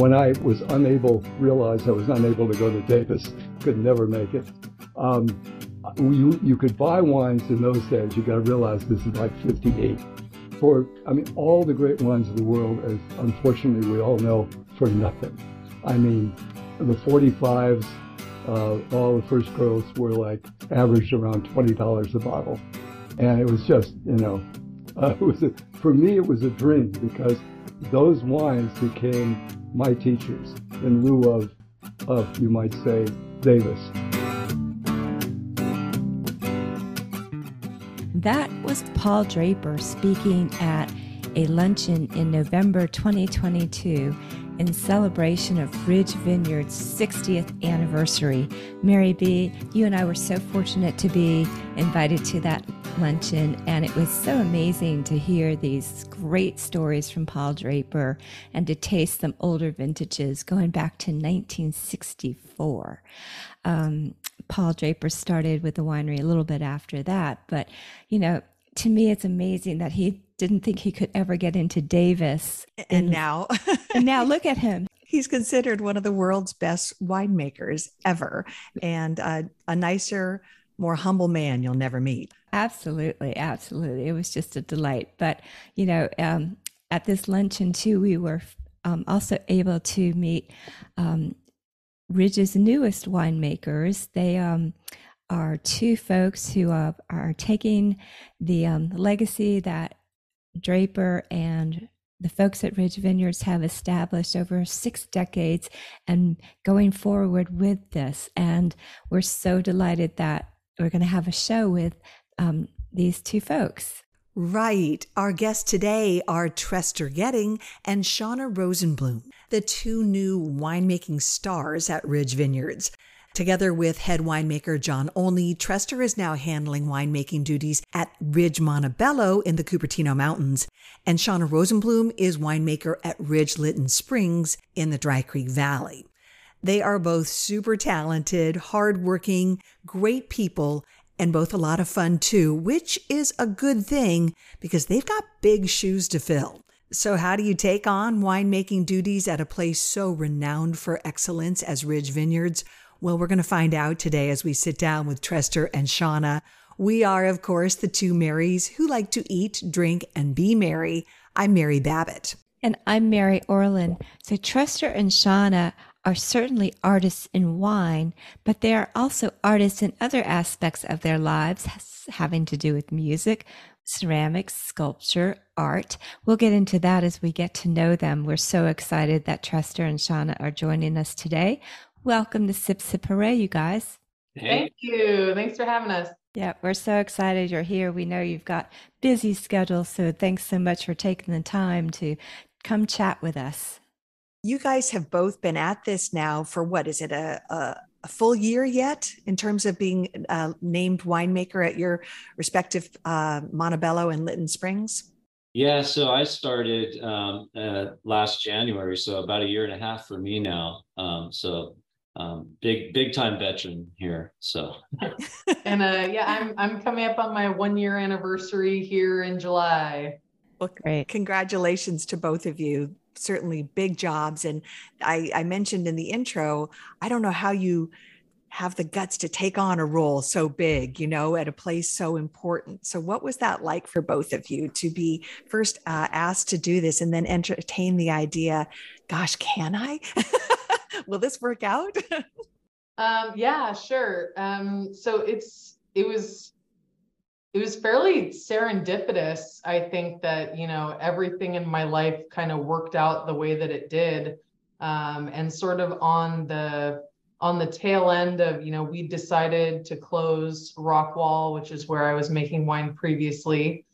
when I was unable, realized I was unable to go to Davis, could never make it. Um, you, you could buy wines in those days. You got to realize this is like 58. For, I mean, all the great wines of the world, as unfortunately we all know, for nothing. I mean, the 45s, uh, all the first growths were like averaged around $20 a bottle. And it was just, you know, uh, it was a, for me, it was a dream because those wines became my teachers in lieu of, of you might say, Davis. That was Paul Draper speaking at a luncheon in November 2022 in celebration of Ridge Vineyard's 60th anniversary. Mary B., you and I were so fortunate to be invited to that luncheon, and it was so amazing to hear these great stories from Paul Draper and to taste some older vintages going back to 1964. Um, Paul Draper started with the winery a little bit after that, but you know, to me, it's amazing that he didn't think he could ever get into Davis. And, and now, and now look at him. He's considered one of the world's best winemakers ever, and uh, a nicer, more humble man you'll never meet. Absolutely, absolutely. It was just a delight. But you know, um, at this luncheon too, we were um, also able to meet um, Ridge's newest winemakers. They um, are two folks who uh, are taking the um, legacy that Draper and the folks at Ridge Vineyards have established over six decades and going forward with this. And we're so delighted that we're going to have a show with um, these two folks. Right. Our guests today are Trester Goetting and Shauna Rosenblum, the two new winemaking stars at Ridge Vineyards. Together with head winemaker John Olney, Trester is now handling winemaking duties at Ridge Monte Bello in the Cupertino Mountains, and Shauna Rosenblum is winemaker at Ridge Lytton Springs in the Dry Creek Valley. They are both super talented, hardworking, great people, and both a lot of fun too, which is a good thing because they've got big shoes to fill. So, how do you take on winemaking duties at a place so renowned for excellence as Ridge Vineyards? Well, we're going to find out today as we sit down with Trester and Shauna. We are, of course, the two Marys who like to eat, drink, and be merry. I'm Mary Babbitt. And I'm Mary Orlin. So, Trester and Shauna are certainly artists in wine, but they are also artists in other aspects of their lives having to do with music, ceramics, sculpture, art. We'll get into that as we get to know them. We're so excited that Trester and Shauna are joining us today. Welcome to Sip Sip Hooray, you guys. Thank you. Thanks for having us. Yeah, we're so excited you're here. We know you've got busy schedules, so thanks so much for taking the time to come chat with us. You guys have both been at this now for what is it a, a, a full year yet in terms of being uh, named winemaker at your respective uh, Monte Bello and Lytton Springs? Yeah, so I started um, uh, last January, so about a year and a half for me now. Um, so um, big big time veteran here. So and uh, yeah, I'm I'm coming up on my one year anniversary here in July. Well, great! Congratulations to both of you. Certainly big jobs, and I, I mentioned in the intro. I don't know how you have the guts to take on a role so big, you know, at a place so important. So, what was that like for both of you to be first uh, asked to do this and then entertain the idea? Gosh, can I? will this work out? um, yeah, sure. Um, so it's it was it was fairly serendipitous. I think that you know everything in my life kind of worked out the way that it did, um, and sort of on the on the tail end of you know we decided to close Rockwall, which is where I was making wine previously,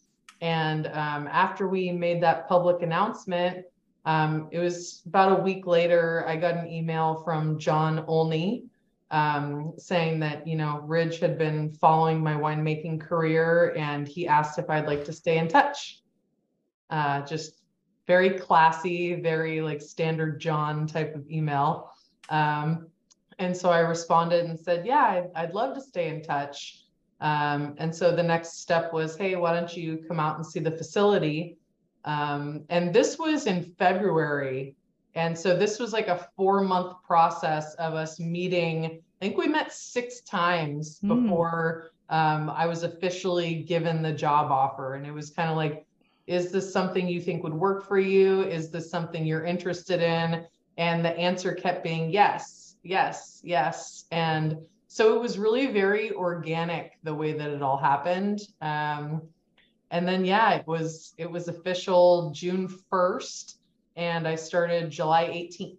and um, after we made that public announcement, um, it was about a week later, I got an email from John Olney um, saying that, you know, Ridge had been following my winemaking career and he asked if I'd like to stay in touch. Uh, just very classy, very like standard John type of email. Um, and so I responded and said, yeah, I'd, I'd love to stay in touch. Um, and so the next step was, hey, why don't you come out and see the facility? Um, and this was in February. And so this was like a four month process of us meeting. I think we met six times mm. before um, I was officially given the job offer. And it was kind of like, is this something you think would work for you? Is this something you're interested in? And the answer kept being yes, yes, yes. And so it was really very organic the way that it all happened. Um, and then yeah, it was it was official June 1st and I started July 18th.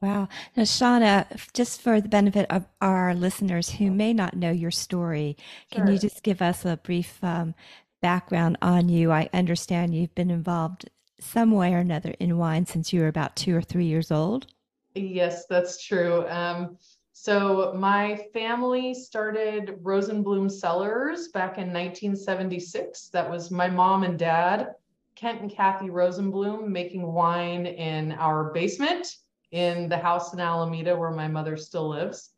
Wow. Now, Shauna, just for the benefit of our listeners who may not know your story, sure. can you just give us a brief um, background on you? I understand you've been involved some way or another in wine since you were about two or three years old. Yes, that's true. Um, so my family started Rosenblum Cellars back in 1976. That was my mom and dad, Kent and Kathy Rosenblum, making wine in our basement in the house in Alameda where my mother still lives.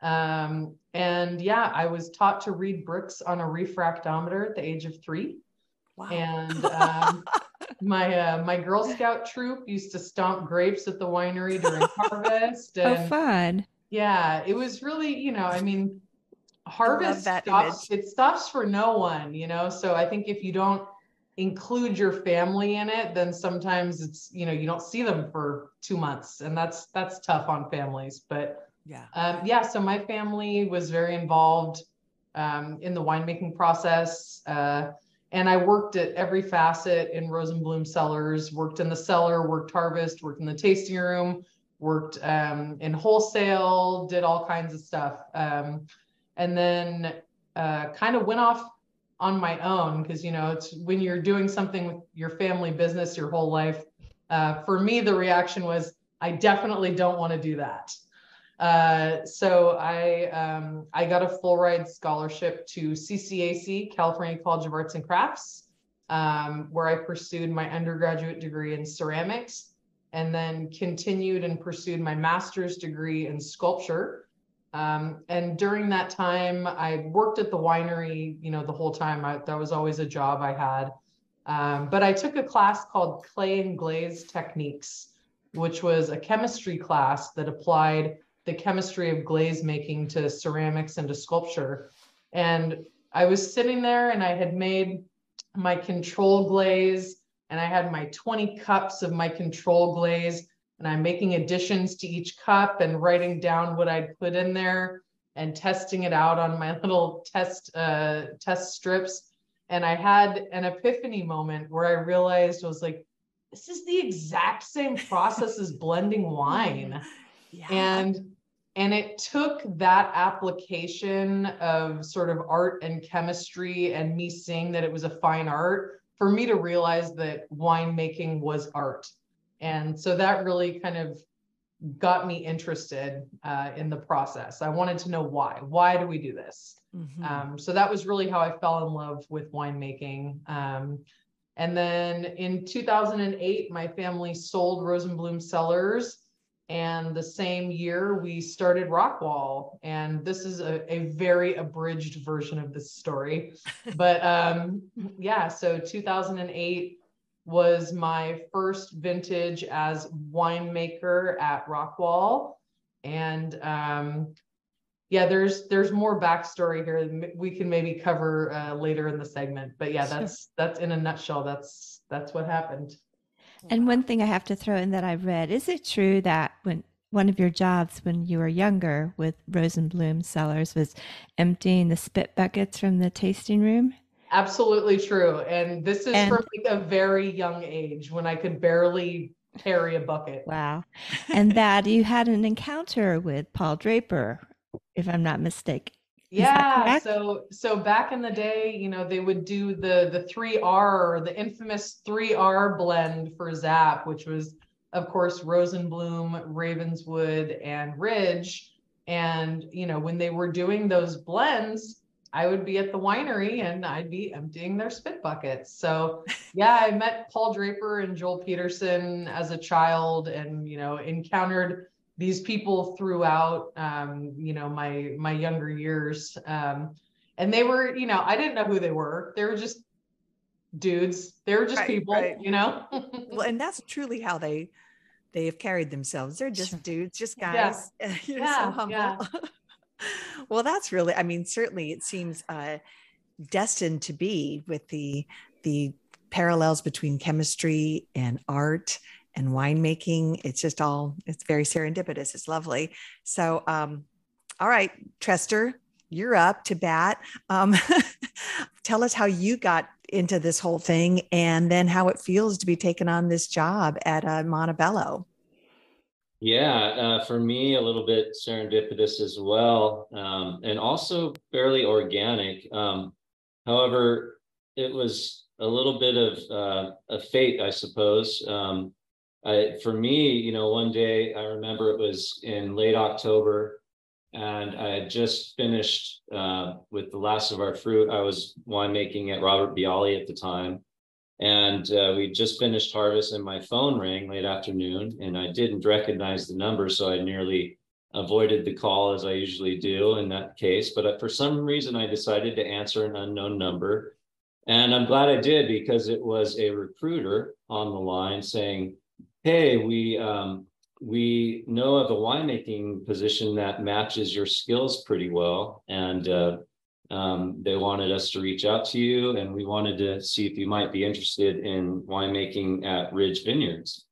Um, and yeah, I was taught to read Brix on a refractometer at the age of three. Wow. And um, my uh, my Girl Scout troop used to stomp grapes at the winery during harvest. And, oh, fun! Yeah, it was really, you know, I mean, harvest stops. Image. It stops for no one, you know. So I think if you don't include your family in it, then sometimes it's you know you don't see them for two months, and that's that's tough on families. But yeah, um, yeah. So my family was very involved um, in the winemaking process. Uh, and I worked at every facet in Rosenblum Cellars, worked in the cellar, worked harvest, worked in the tasting room, worked um, in wholesale, did all kinds of stuff. Um, and then uh, kind of went off on my own because, you know, it's when you're doing something with your family business your whole life. Uh, for me, the reaction was, I definitely don't want to do that. Uh, so I um, I got a full ride scholarship to CCAC, California College of Arts and Crafts, um, where I pursued my undergraduate degree in ceramics and then continued and pursued my master's degree in sculpture. Um, and during that time, I worked at the winery, you know, the whole time. I, that was always a job I had. Um, but I took a class called Clay and Glaze Techniques, which was a chemistry class that applied the chemistry of glaze making to ceramics and to sculpture. And I was sitting there and I had made my control glaze and I had my 20 cups of my control glaze and I'm making additions to each cup and writing down what I'd put in there and testing it out on my little test uh, test strips. And I had an epiphany moment where I realized I was like, this is the exact same process as blending wine. Yeah. And and it took that application of sort of art and chemistry and me seeing that it was a fine art for me to realize that winemaking was art. And so that really kind of got me interested uh, in the process. I wanted to know why. Why do we do this? Mm-hmm. Um, so that was really how I fell in love with winemaking. Um, and then in 2008, my family sold Rosenblum Cellars and the same year, we started Rockwall. And this is a, a very abridged version of this story. but um, yeah, so 2008 was my first vintage as winemaker at Rockwall. And um, yeah, there's there's more backstory here. We can maybe cover uh, later in the segment. But yeah, that's that's in a nutshell. That's that's what happened. And one thing I have to throw in that I read is it true that when one of your jobs when you were younger with Rosenblum Cellars was emptying the spit buckets from the tasting room? Absolutely true. And this is and, from like a very young age when I could barely carry a bucket. Wow. And that you had an encounter with Paul Draper, if I'm not mistaken yeah so so back in the day you know they would do the the 3r the infamous 3r blend for zap which was of course rosenblum ravenswood and ridge. And you know when they were doing those blends i would be at the winery and i'd be emptying their spit buckets. So yeah i met paul draper and joel peterson as a child and you know encountered these people throughout um, you know my my younger years um, and they were you know i didn't know who they were they were just dudes they were just right, people right. you know well and that's truly how they they have carried themselves. They're just dudes, just Yeah. guys. You're so Yeah, humble. yeah. well, that's really, I mean, certainly it seems uh, destined to be with the the parallels between chemistry and art and winemaking. It's just all, it's very serendipitous. It's lovely. So, um, all right, Trester, you're up to bat. Um, tell us how you got into this whole thing and then how it feels to be taking on this job at uh, Monte Bello. Yeah, uh, for me, a little bit serendipitous as well, um, and also fairly organic. Um, however, it was a little bit of uh, a fate, I suppose. Um, I, for me, you know, one day I remember it was in late October, and I had just finished uh, with the last of our fruit. I was winemaking at Robert Biale at the time, and uh, we just finished harvest, and my phone rang late afternoon, and I didn't recognize the number, so I nearly avoided the call as I usually do in that case. But uh, for some reason, I decided to answer an unknown number, and I'm glad I did because it was a recruiter on the line saying, "Hey, we um, we know of a winemaking position that matches your skills pretty well, and uh, um, they wanted us to reach out to you, and we wanted to see if you might be interested in winemaking at Ridge Vineyards."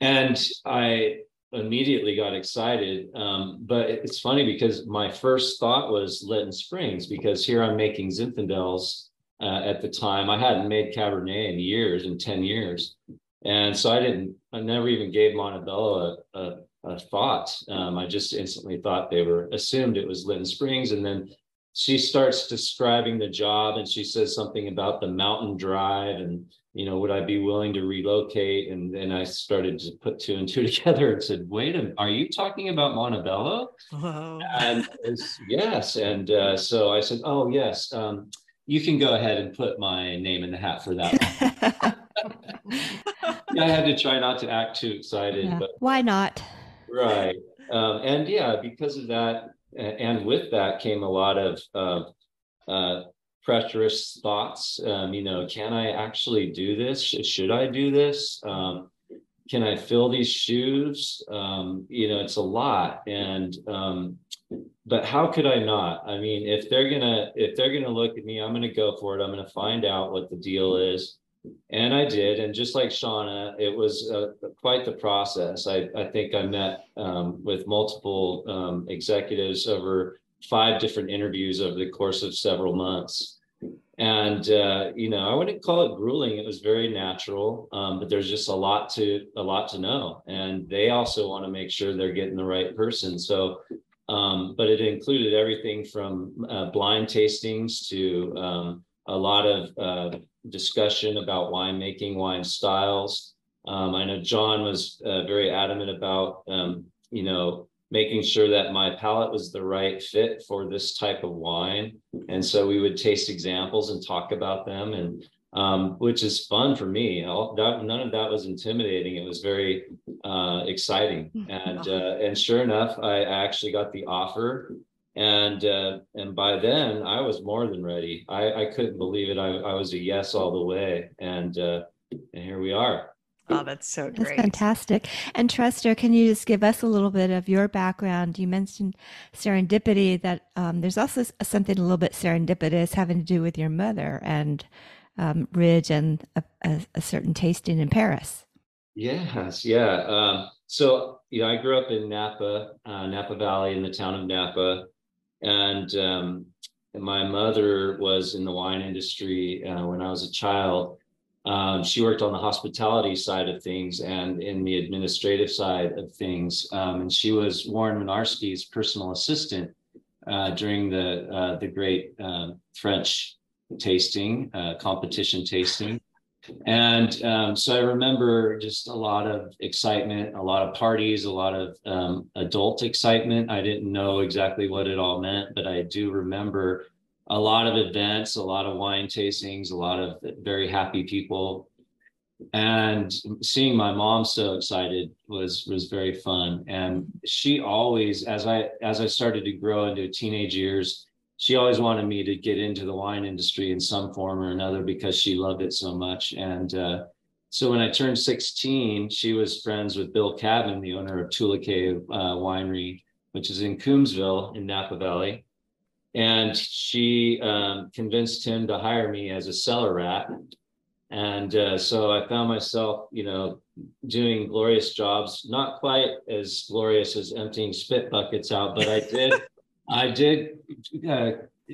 And I immediately got excited. Um, but it's funny because my first thought was Lytton Springs because here I'm making Zinfandels uh, at the time. I hadn't made Cabernet in years, in 10 years. And so I didn't, I never even gave Monte Bello a, a, a thought. Um, I just instantly thought they were assumed it was Lytton Springs. And then she starts describing the job and she says something about the mountain drive and you know would i be willing to relocate and then i started to put two and two together and said wait a minute are you talking about montebello Whoa. and yes and uh, so i said oh yes um, you can go ahead and put my name in the hat for that i had to try not to act too excited Yeah. but Why not? Right. Um, and yeah, because of that, and with that came a lot of uh, uh, pressurous thoughts. Um, you know, can I actually do this? Should I do this? Um, can I fill these shoes? Um, you know, it's a lot. And um, but how could I not? I mean, if they're gonna if they're gonna look at me, I'm gonna go for it. I'm gonna find out what the deal is. And I did, and just like Shauna, it was uh, quite the process. I, I think I met um, with multiple um, executives over five different interviews over the course of several months. And uh, you know, I wouldn't call it grueling. It was very natural, um, but there's just a lot to a lot to know. And they also want to make sure they're getting the right person. So, um, but it included everything from uh, blind tastings to um, a lot of uh, discussion about winemaking, wine styles. Um, I know John was uh, very adamant about, um, you know, making sure that my palate was the right fit for this type of wine. And so we would taste examples and talk about them, and um, which is fun for me. All, that, none of that was intimidating. It was very uh, exciting, and uh, and sure enough, I actually got the offer and uh, and by then I was more than ready. I, I couldn't believe it. I, I was a yes all the way, and uh, and here we are. Oh, that's so great! That's fantastic. And Trester, can you just give us a little bit of your background? You mentioned serendipity, that um, there's also something a little bit serendipitous having to do with your mother and um, Ridge and a, a, a certain tasting in Paris. Yes, yeah. Um, so you know, I grew up in Napa, uh, Napa Valley, in the town of Napa, and um, my mother was in the wine industry uh, when I was a child. Um, she worked on the hospitality side of things and in the administrative side of things. Um, and she was Warren Winiarski's personal assistant uh, during the uh, the great um, French tasting uh, competition tasting. And um, so I remember just a lot of excitement, a lot of parties, a lot of um, adult excitement. I didn't know exactly what it all meant, but I do remember a lot of events, a lot of wine tastings, a lot of very happy people. And seeing my mom so excited was was very fun. And she always, as I as I started to grow into teenage years, she always wanted me to get into the wine industry in some form or another because she loved it so much. And uh, so when I turned 16, she was friends with Bill Cadman, the owner of Tulocay uh, Winery, which is in Coombsville in Napa Valley. And she um, convinced him to hire me as a cellar rat. And uh, so I found myself, you know, doing glorious jobs, not quite as glorious as emptying spit buckets out, but I did, I did uh,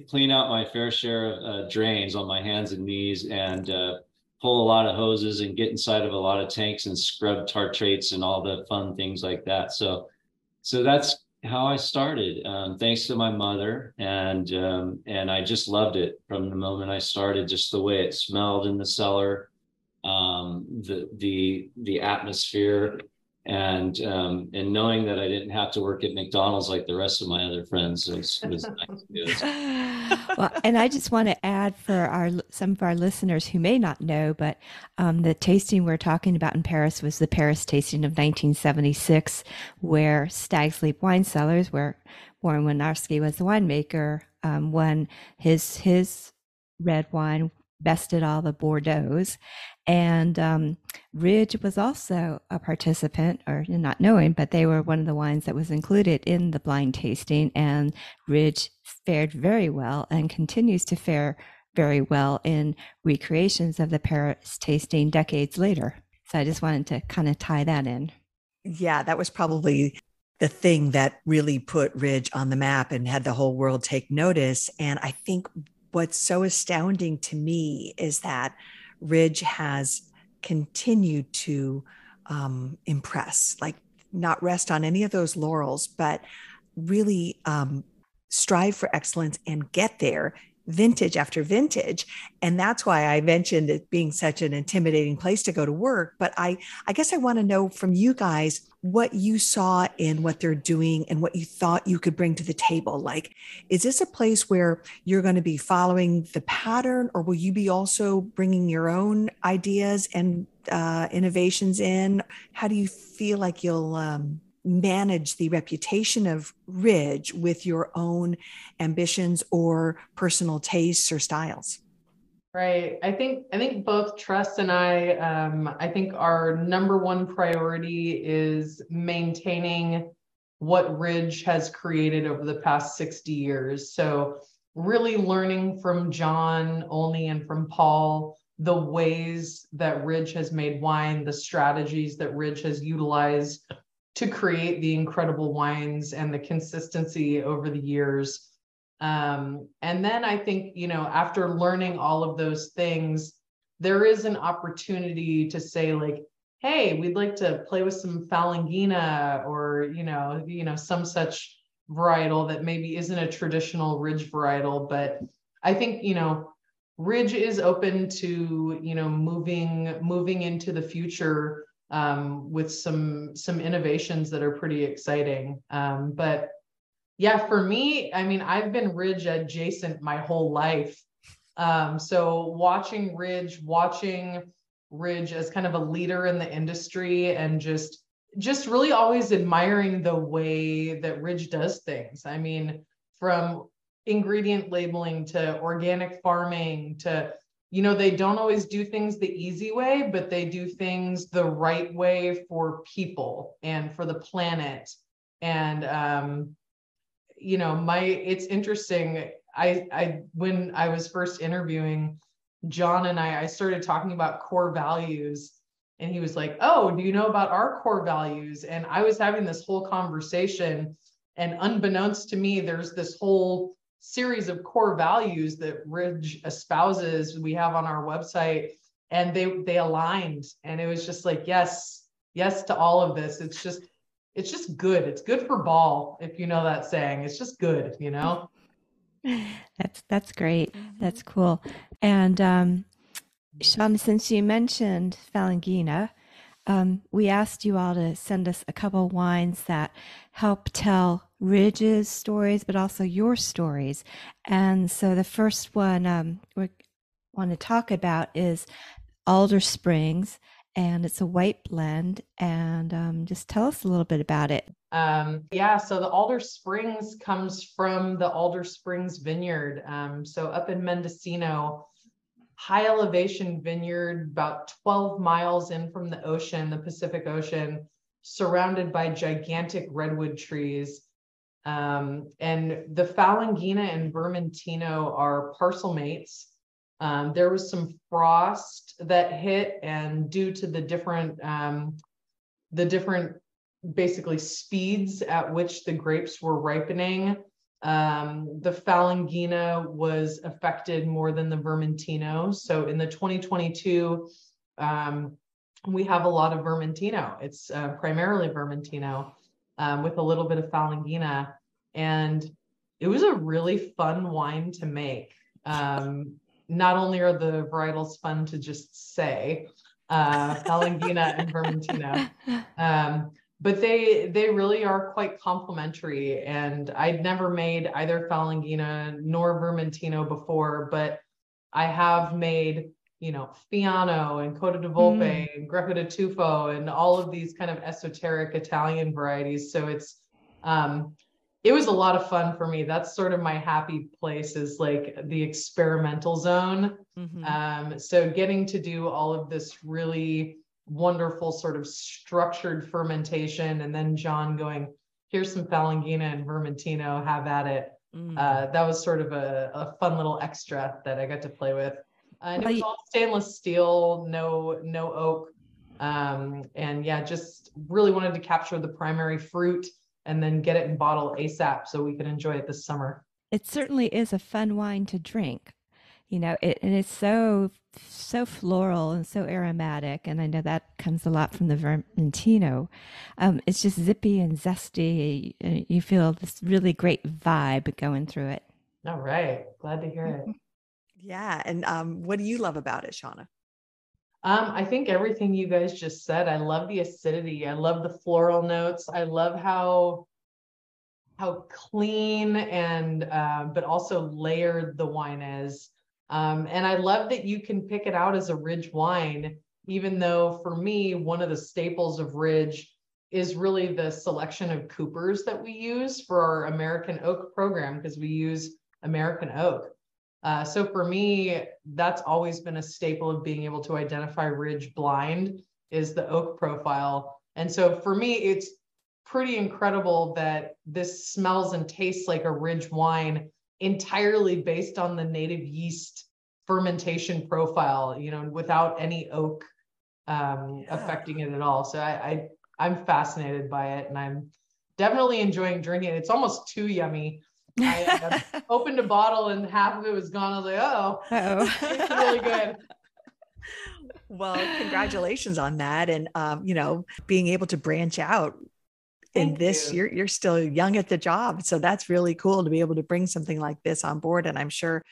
clean out my fair share of uh, drains on my hands and knees and uh, pull a lot of hoses and get inside of a lot of tanks and scrub tartrates and all the fun things like that. So, so that's how I started. Um, thanks to my mother, and um, and I just loved it from the moment I started. Just the way it smelled in the cellar, um, the the the atmosphere, and um, and knowing that I didn't have to work at McDonald's like the rest of my other friends was, was nice. well, and I just want to add for our some of our listeners who may not know, but um, the tasting we're talking about in Paris was the Paris tasting of 1976, where Stag's Leap Wine Cellars, where Warren Winiarski was the winemaker, um, won his his red wine bested all the Bordeaux's. And um, Ridge was also a participant, or not knowing, but they were one of the wines that was included in the blind tasting. And Ridge fared very well and continues to fare very well in recreations of the Paris tasting decades later. So I just wanted to kind of tie that in. Yeah, that was probably the thing that really put Ridge on the map and had the whole world take notice. And I think what's so astounding to me is that Ridge has continued to um, impress, like not rest on any of those laurels, but really um, strive for excellence and get there vintage after vintage. And that's why i mentioned it being such an intimidating place to go to work. But i i guess i want to know from you guys what you saw in what they're doing and what you thought you could bring to the table. Like is this a place where you're going to be following the pattern or will you be also bringing your own ideas and uh, innovations in? How do you feel like you'll um, manage the reputation of Ridge with your own ambitions or personal tastes or styles? Right. I think I think both Trust and I um, I think our number one priority is maintaining what Ridge has created over the past 60 years. So really learning from John Olney and from Paul the ways that Ridge has made wine, the strategies that Ridge has utilized to create the incredible wines and the consistency over the years. Um, and then I think, you know, after learning all of those things, there is an opportunity to say, like, hey, we'd like to play with some Falanghina or, you know, you know, some such varietal that maybe isn't a traditional ridge varietal. But I think, you know, ridge is open to, you know, moving, moving into the future um, with some some innovations that are pretty exciting. Um, but yeah, for me, I mean, I've been Ridge adjacent my whole life. Um, so watching Ridge, watching Ridge as kind of a leader in the industry, and just just really always admiring the way that Ridge does things. I mean, from ingredient labeling to organic farming to you know they don't always do things the easy way but they do things the right way for people and for the planet. And um you know my it's interesting. I i when i was first interviewing john and i i started talking about core values. And he was like oh do you know about our core values? And i was having this whole conversation and unbeknownst to me there's this whole series of core values that Ridge espouses we have on our website and they they aligned. And it was just like yes yes to all of this. It's just it's just good. It's good for ball if you know that saying. It's just good you know? That's that's great. That's cool. And um Sean, since you mentioned Falanghina, um, we asked you all to send us a couple wines that help tell Ridge's stories, but also your stories. And so the first one um, we want to talk about is Alder Springs, and it's a white blend. And um, just tell us a little bit about it. Um, yeah, so the Alder Springs comes from the Alder Springs Vineyard. Um, so up in Mendocino, high elevation vineyard about 12 miles in from the ocean, the Pacific Ocean, surrounded by gigantic redwood trees. Um, and the Falanghina and Vermentino are parcel mates. Um, there was some frost that hit, and due to the different um, the different basically speeds at which the grapes were ripening, um, the Falanghina was affected more than the Vermentino. So in the 2022, um, we have a lot of Vermentino. It's uh, primarily Vermentino um, with a little bit of Falanghina. And it was a really fun wine to make. Um, not only are the varietals fun to just say, uh, Falanghina and Vermentino, um, but they they really are quite complementary. And I'd never made either Falanghina nor Vermentino before, but I have made you know Fiano and Coda di Volpe mm. and Greco di Tufo and all of these kind of esoteric Italian varieties. So it's um, it was a lot of fun for me. That's sort of my happy place is like the experimental zone. Mm-hmm. Um, so getting to do all of this really wonderful sort of structured fermentation and then John going, here's some Falanghina and Vermentino, have at it. Mm. Uh, that was sort of a, a, fun little extra that I got to play with. Uh, and it was all stainless steel, no no oak. Um, and yeah, just really wanted to capture the primary fruit and then get it in bottle ASAP so we can enjoy it this summer. It certainly is a fun wine to drink you know it and it's so so floral and so aromatic and i know that comes a lot from the vermentino um, it's just zippy and zesty you feel this really great vibe going through it all right glad to hear it yeah and um, what do you love about it shauna um, I think everything you guys just said. I love the acidity. I love the floral notes. I love how how clean and uh, but also layered the wine is. Um, and I love that you can pick it out as a Ridge wine, even though for me, one of the staples of Ridge is really the selection of Coopers that we use for our American Oak program because we use American Oak. Uh, so for me, that's always been a staple of being able to identify Ridge blind is the oak profile. And so for me, it's pretty incredible that this smells and tastes like a Ridge wine entirely based on the native yeast fermentation profile, you know, without any oak um, yeah. affecting it at all. So I, I am fascinated by it, and I'm definitely enjoying drinking it. It's almost too yummy. I uh, opened a bottle and half of it was gone. I was like, oh, it's really good. Well, congratulations on that, and um, you know, being able to branch out in this you. are you're, you're still young at the job so that's really cool to be able to bring something like this on board and i'm sure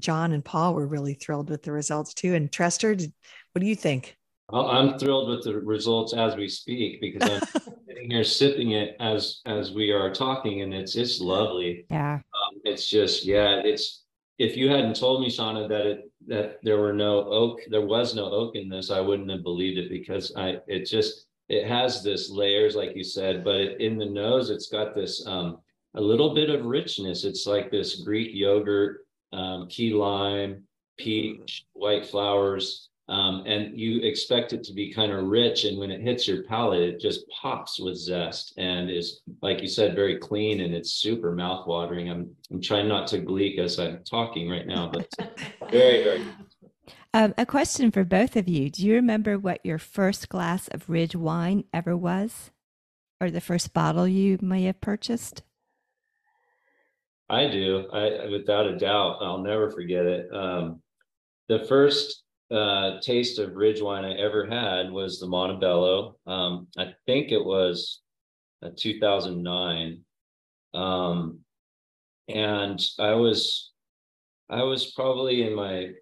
john and paul were really thrilled with the results too and trester did, what do you think i'm thrilled with the results as we speak because i'm sitting here sipping it as as we are talking and it's it's lovely yeah um, it's just yeah it's if you hadn't told me shauna that it that there were no oak there was no oak in this i wouldn't have believed it because i it just it has this layers, like you said, but it, in the nose, it's got this um, a little bit of richness. It's like this Greek yogurt, um, key lime, peach, white flowers, um, and you expect it to be kind of rich. And when it hits your palate, it just pops with zest and is, like you said, very clean and it's super mouth-watering. I'm I'm trying not to gleek as I'm talking right now, but very very um, a question for both of you. Do you remember what your first glass of Ridge wine ever was? Or the first bottle you may have purchased? I do. I without a doubt, I'll never forget it. Um, the first uh, taste of Ridge wine I ever had was the Monte Bello. Um, I think it was uh, 2009. Um, and I was I was probably in my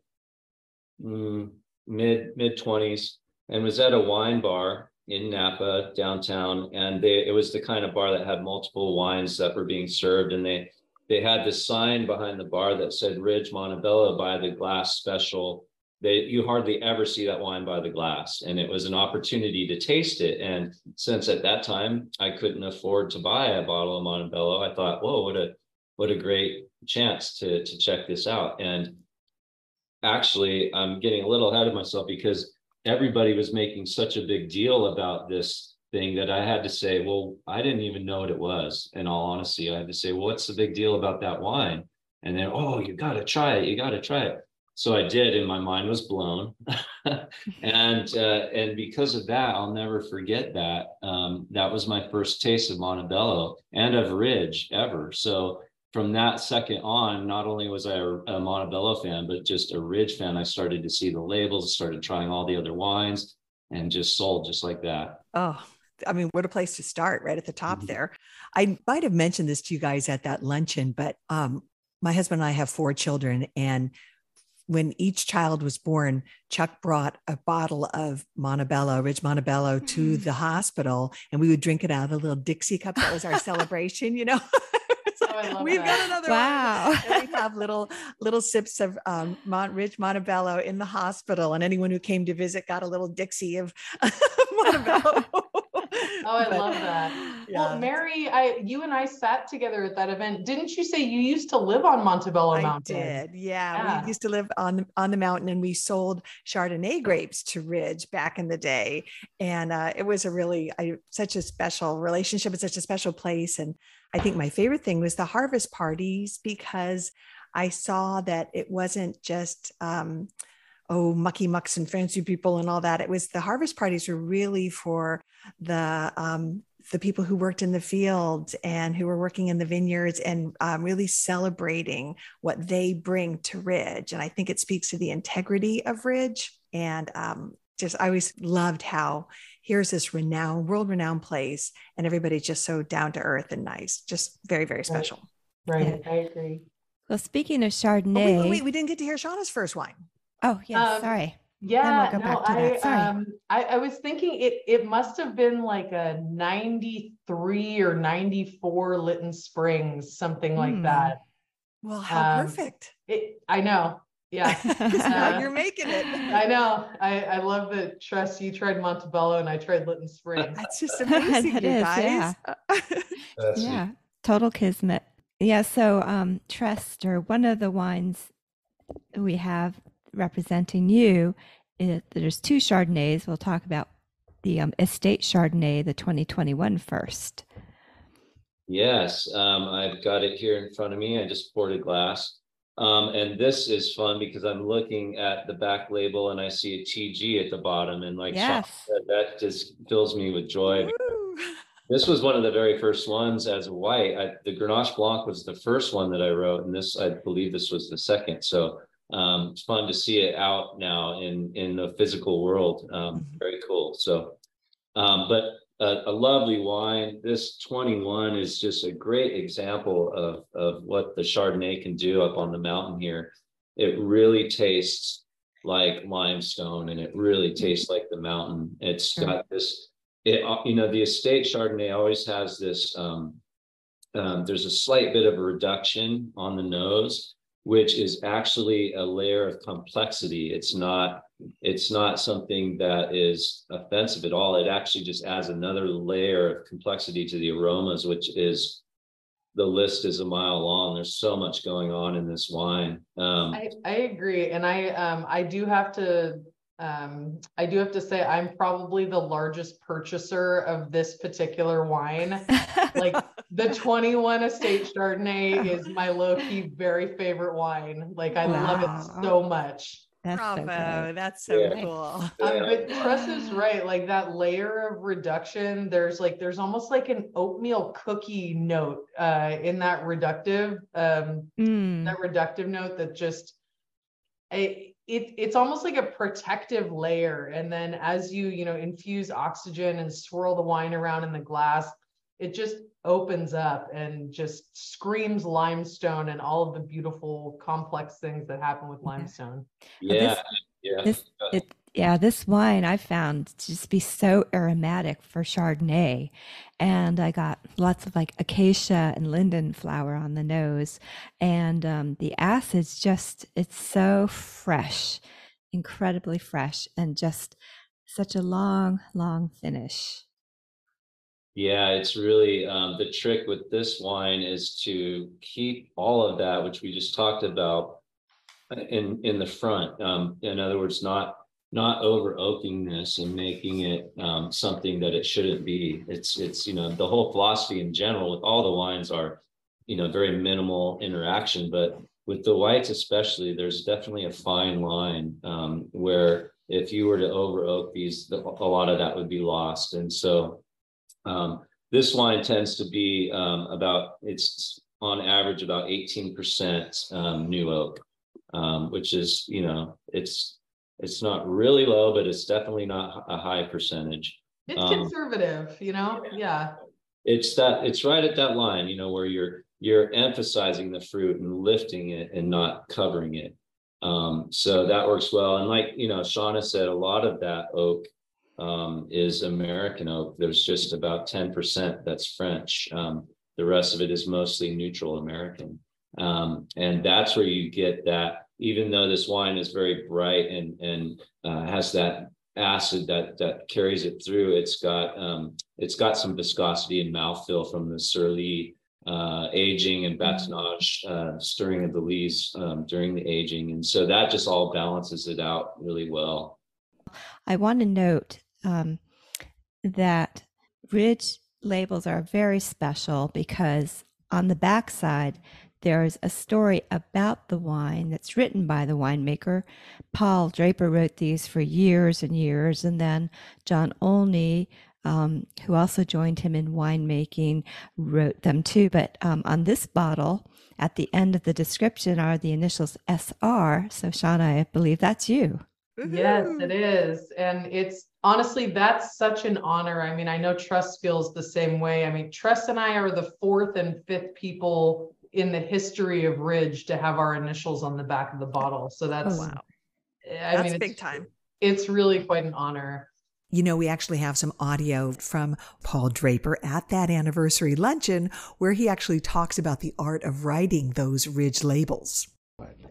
mm, mid mid twenties, and was at a wine bar in Napa downtown, and they it was the kind of bar that had multiple wines that were being served, and they they had this sign behind the bar that said Ridge Monte Bello by the glass special. They you hardly ever see that wine by the glass, and it was an opportunity to taste it. And since at that time I couldn't afford to buy a bottle of Monte Bello, I thought, whoa, what a what a great chance to to check this out. And actually, I'm getting a little ahead of myself because everybody was making such a big deal about this thing that I had to say, well, I didn't even know what it was. In all honesty, I had to say, well, what's the big deal about that wine? And then, oh, you got to try it. You got to try it. So I did, and my mind was blown. and uh, and because of that, I'll never forget that. Um, that was my first taste of Monte Bello and of Ridge ever. So from that second on, not only was I a, a Monte Bello fan, but just a Ridge fan. I started to see the labels, started trying all the other wines, and just sold just like that. Oh, I mean, what a place to start right at the top mm-hmm. there. I might have mentioned this to you guys at that luncheon, but um, my husband and I have four children, and when each child was born, Chuck brought a bottle of Monte Bello, Ridge Monte Bello, mm-hmm. to the hospital, and we would drink it out of a little Dixie cup. That was our celebration, you know. oh, we've that. got another wow. one. we have little little sips of um, Mont Ridge Monte Bello in the hospital, and anyone who came to visit got a little Dixie of Monte Bello. Oh, I but, love that. Yeah. Well, Mary, I you and I sat together at that event. Didn't you say you used to live on Monte Bello Mountain? I did. Yeah, yeah, we used to live on the, on the mountain, and we sold Chardonnay grapes to Ridge back in the day, and uh, it was a really I, such a special relationship. It's such a special place, and I think my favorite thing was the harvest parties because I saw that it wasn't just um, oh mucky mucks and fancy people and all that. It was the harvest parties were really for the um, the people who worked in the fields and who were working in the vineyards and um, really celebrating what they bring to ridge. And i think it speaks to the integrity of ridge. And um, just i always loved how here's this renowned world renowned place and everybody's just so down to earth and nice. Just very very special. Right, right. Yeah. i agree. Well speaking of chardonnay oh, wait, wait, we didn't get to hear shauna's first wine Oh, yeah, Um, sorry. Yeah, we'll no, I, um, I, I was thinking it it must have been like a 93 or 94 Lytton Springs, something like hmm. that. Well, how um, perfect. It, I know. Yeah. uh, you're making it. I know. I, I love that Tress, you tried Monte Bello and I tried Lytton Springs. That's just amazing, that you is, guys. Yeah. yeah. Total kismet. Yeah. So um Trester, one of the wines we have representing you, it, there's two Chardonnays. We'll talk about the um, Estate Chardonnay, the 2021 first. Yes, um, I've got it here in front of me. I just poured a glass. Um, and this is fun because I'm looking at the back label and I see a TG at the bottom. And like yes. said, that just fills me with joy. This was one of the very first ones as a white. I, the Grenache Blanc was the first one that I wrote, and this, I believe, this was the second. So um, it's fun to see it out now in in the physical world. Um, mm-hmm. Very cool. So, um, but a, a, lovely wine. This 21 is just a great example of of what the Chardonnay can do up on the mountain here. It really tastes like limestone, and it really mm-hmm. tastes like the mountain. It's got this. It uh, you know the estate Chardonnay always has this. Um, um, there's a slight bit of a reduction on the nose which is actually a layer of complexity. It's not it's not something that is offensive at all. It actually just adds another layer of complexity to the aromas, which is the list is a mile long. There's so much going on in this wine. Um, I, I agree, and I um, I do have to um, I do have to say I'm probably the largest purchaser of this particular wine. like the 21 Estate Chardonnay is my low key very favorite wine. Like I wow. love it so much. That's Bravo. So That's so yeah. cool. Um, but Tress is right. Like that layer of reduction, there's like, there's almost like an oatmeal cookie note uh, in that reductive, um, mm. that reductive note that just, it, it, it's almost like a protective layer. And then as you, you know, infuse oxygen and swirl the wine around in the glass, it just opens up and just screams limestone and all of the beautiful complex things that happen with limestone. Yeah. This, yeah. This, it, yeah, this wine I found to just be so aromatic for Chardonnay. And I got lots of like acacia and linden flower on the nose. And um, the acid's just, it's so fresh, incredibly fresh, and just such a long, long finish. Yeah, it's really um, the trick with this wine is to keep all of that, which we just talked about, in in the front. Um, in other words, not not over oaking this and making it um, something that it shouldn't be. It's it's you know the whole philosophy in general with all the wines are you know very minimal interaction, but with the whites especially, there's definitely a fine line um, where if you were to over oak these, a lot of that would be lost. And so um, this wine tends to be um, about it's on average about 18% um, new oak, um, which is you know it's it's not really low, but it's definitely not a high percentage. It's um, conservative, you know. Yeah. It's that it's right at that line, you know, where you're you're emphasizing the fruit and lifting it and not covering it. Um, so that works well. And like you know, Shauna said, a lot of that oak um, is American oak. There's just about 10% that's French. Um, the rest of it is mostly neutral American. Um, and that's where you get that, even though this wine is very bright and, and uh, has that acid that that carries it through, it's got um, it's got some viscosity and mouthfeel from the sur lie uh, aging and batonnage, uh, stirring of the lees um, during the aging. And so that just all balances it out really well. I want to note um, that ridge labels are very special because on the backside, there's a story about the wine that's written by the winemaker. Paul Draper wrote these for years and years, and then John Olney, um, who also joined him in winemaking, wrote them too. But um, on this bottle, at the end of the description are the initials SR. So, Shauna, I believe that's you. Yes, it is. And it's honestly, that's such an honor. I mean, I know Tress feels the same way. I mean, Tress and I are the fourth and fifth people in the history of Ridge to have our initials on the back of the bottle. So oh, that's, oh, wow. I that's mean, big time. It's really quite an honor. You know, we actually have some audio from Paul Draper at that anniversary luncheon where he actually talks about the art of writing those ridge labels.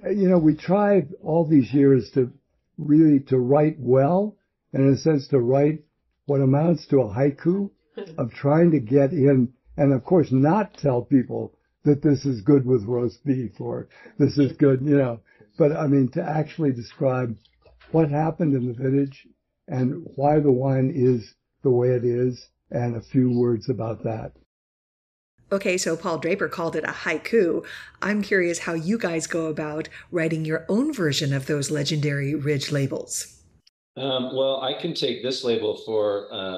You know, we tried all these years to really to write well, and in a sense to write what amounts to a haiku of trying to get in, and of course not tell people that this is good with roast beef or this is good, you know, but I mean to actually describe what happened in the vintage and why the wine is the way it is and a few words about that. Okay, so Paul Draper called it a haiku. I'm curious how you guys go about writing your own version of those legendary ridge labels. Um, well, I can take this label for uh,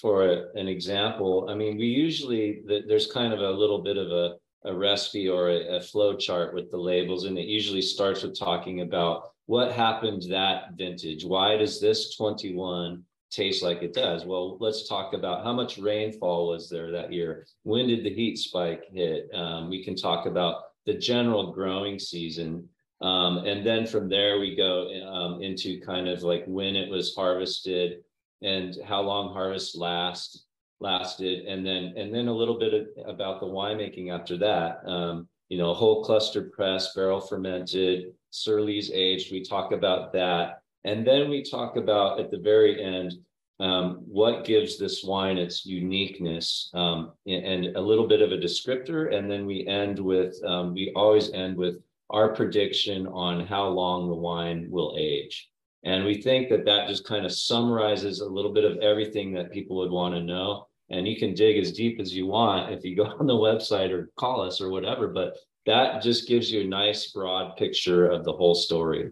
for a, an example. I mean, we usually there's kind of a little bit of a, a recipe or a, a flow chart with the labels, and it usually starts with talking about what happened that vintage. Why does this 21 taste like it does. Well, let's talk about how much rainfall was there that year. When did the heat spike hit? Um, we can talk about the general growing season. Um, and then from there, we go um, into kind of like when it was harvested and how long harvest last lasted. And then, and then a little bit of, about the winemaking after that. Um, you know, whole cluster press, barrel fermented, sur lie's aged. We talk about that. And then we talk about at the very end um, what gives this wine its uniqueness um, and a little bit of a descriptor. And then we end with, um, we always end with our prediction on how long the wine will age. And we think that that just kind of summarizes a little bit of everything that people would want to know. And you can dig as deep as you want if you go on the website or call us or whatever, but that just gives you a nice broad picture of the whole story.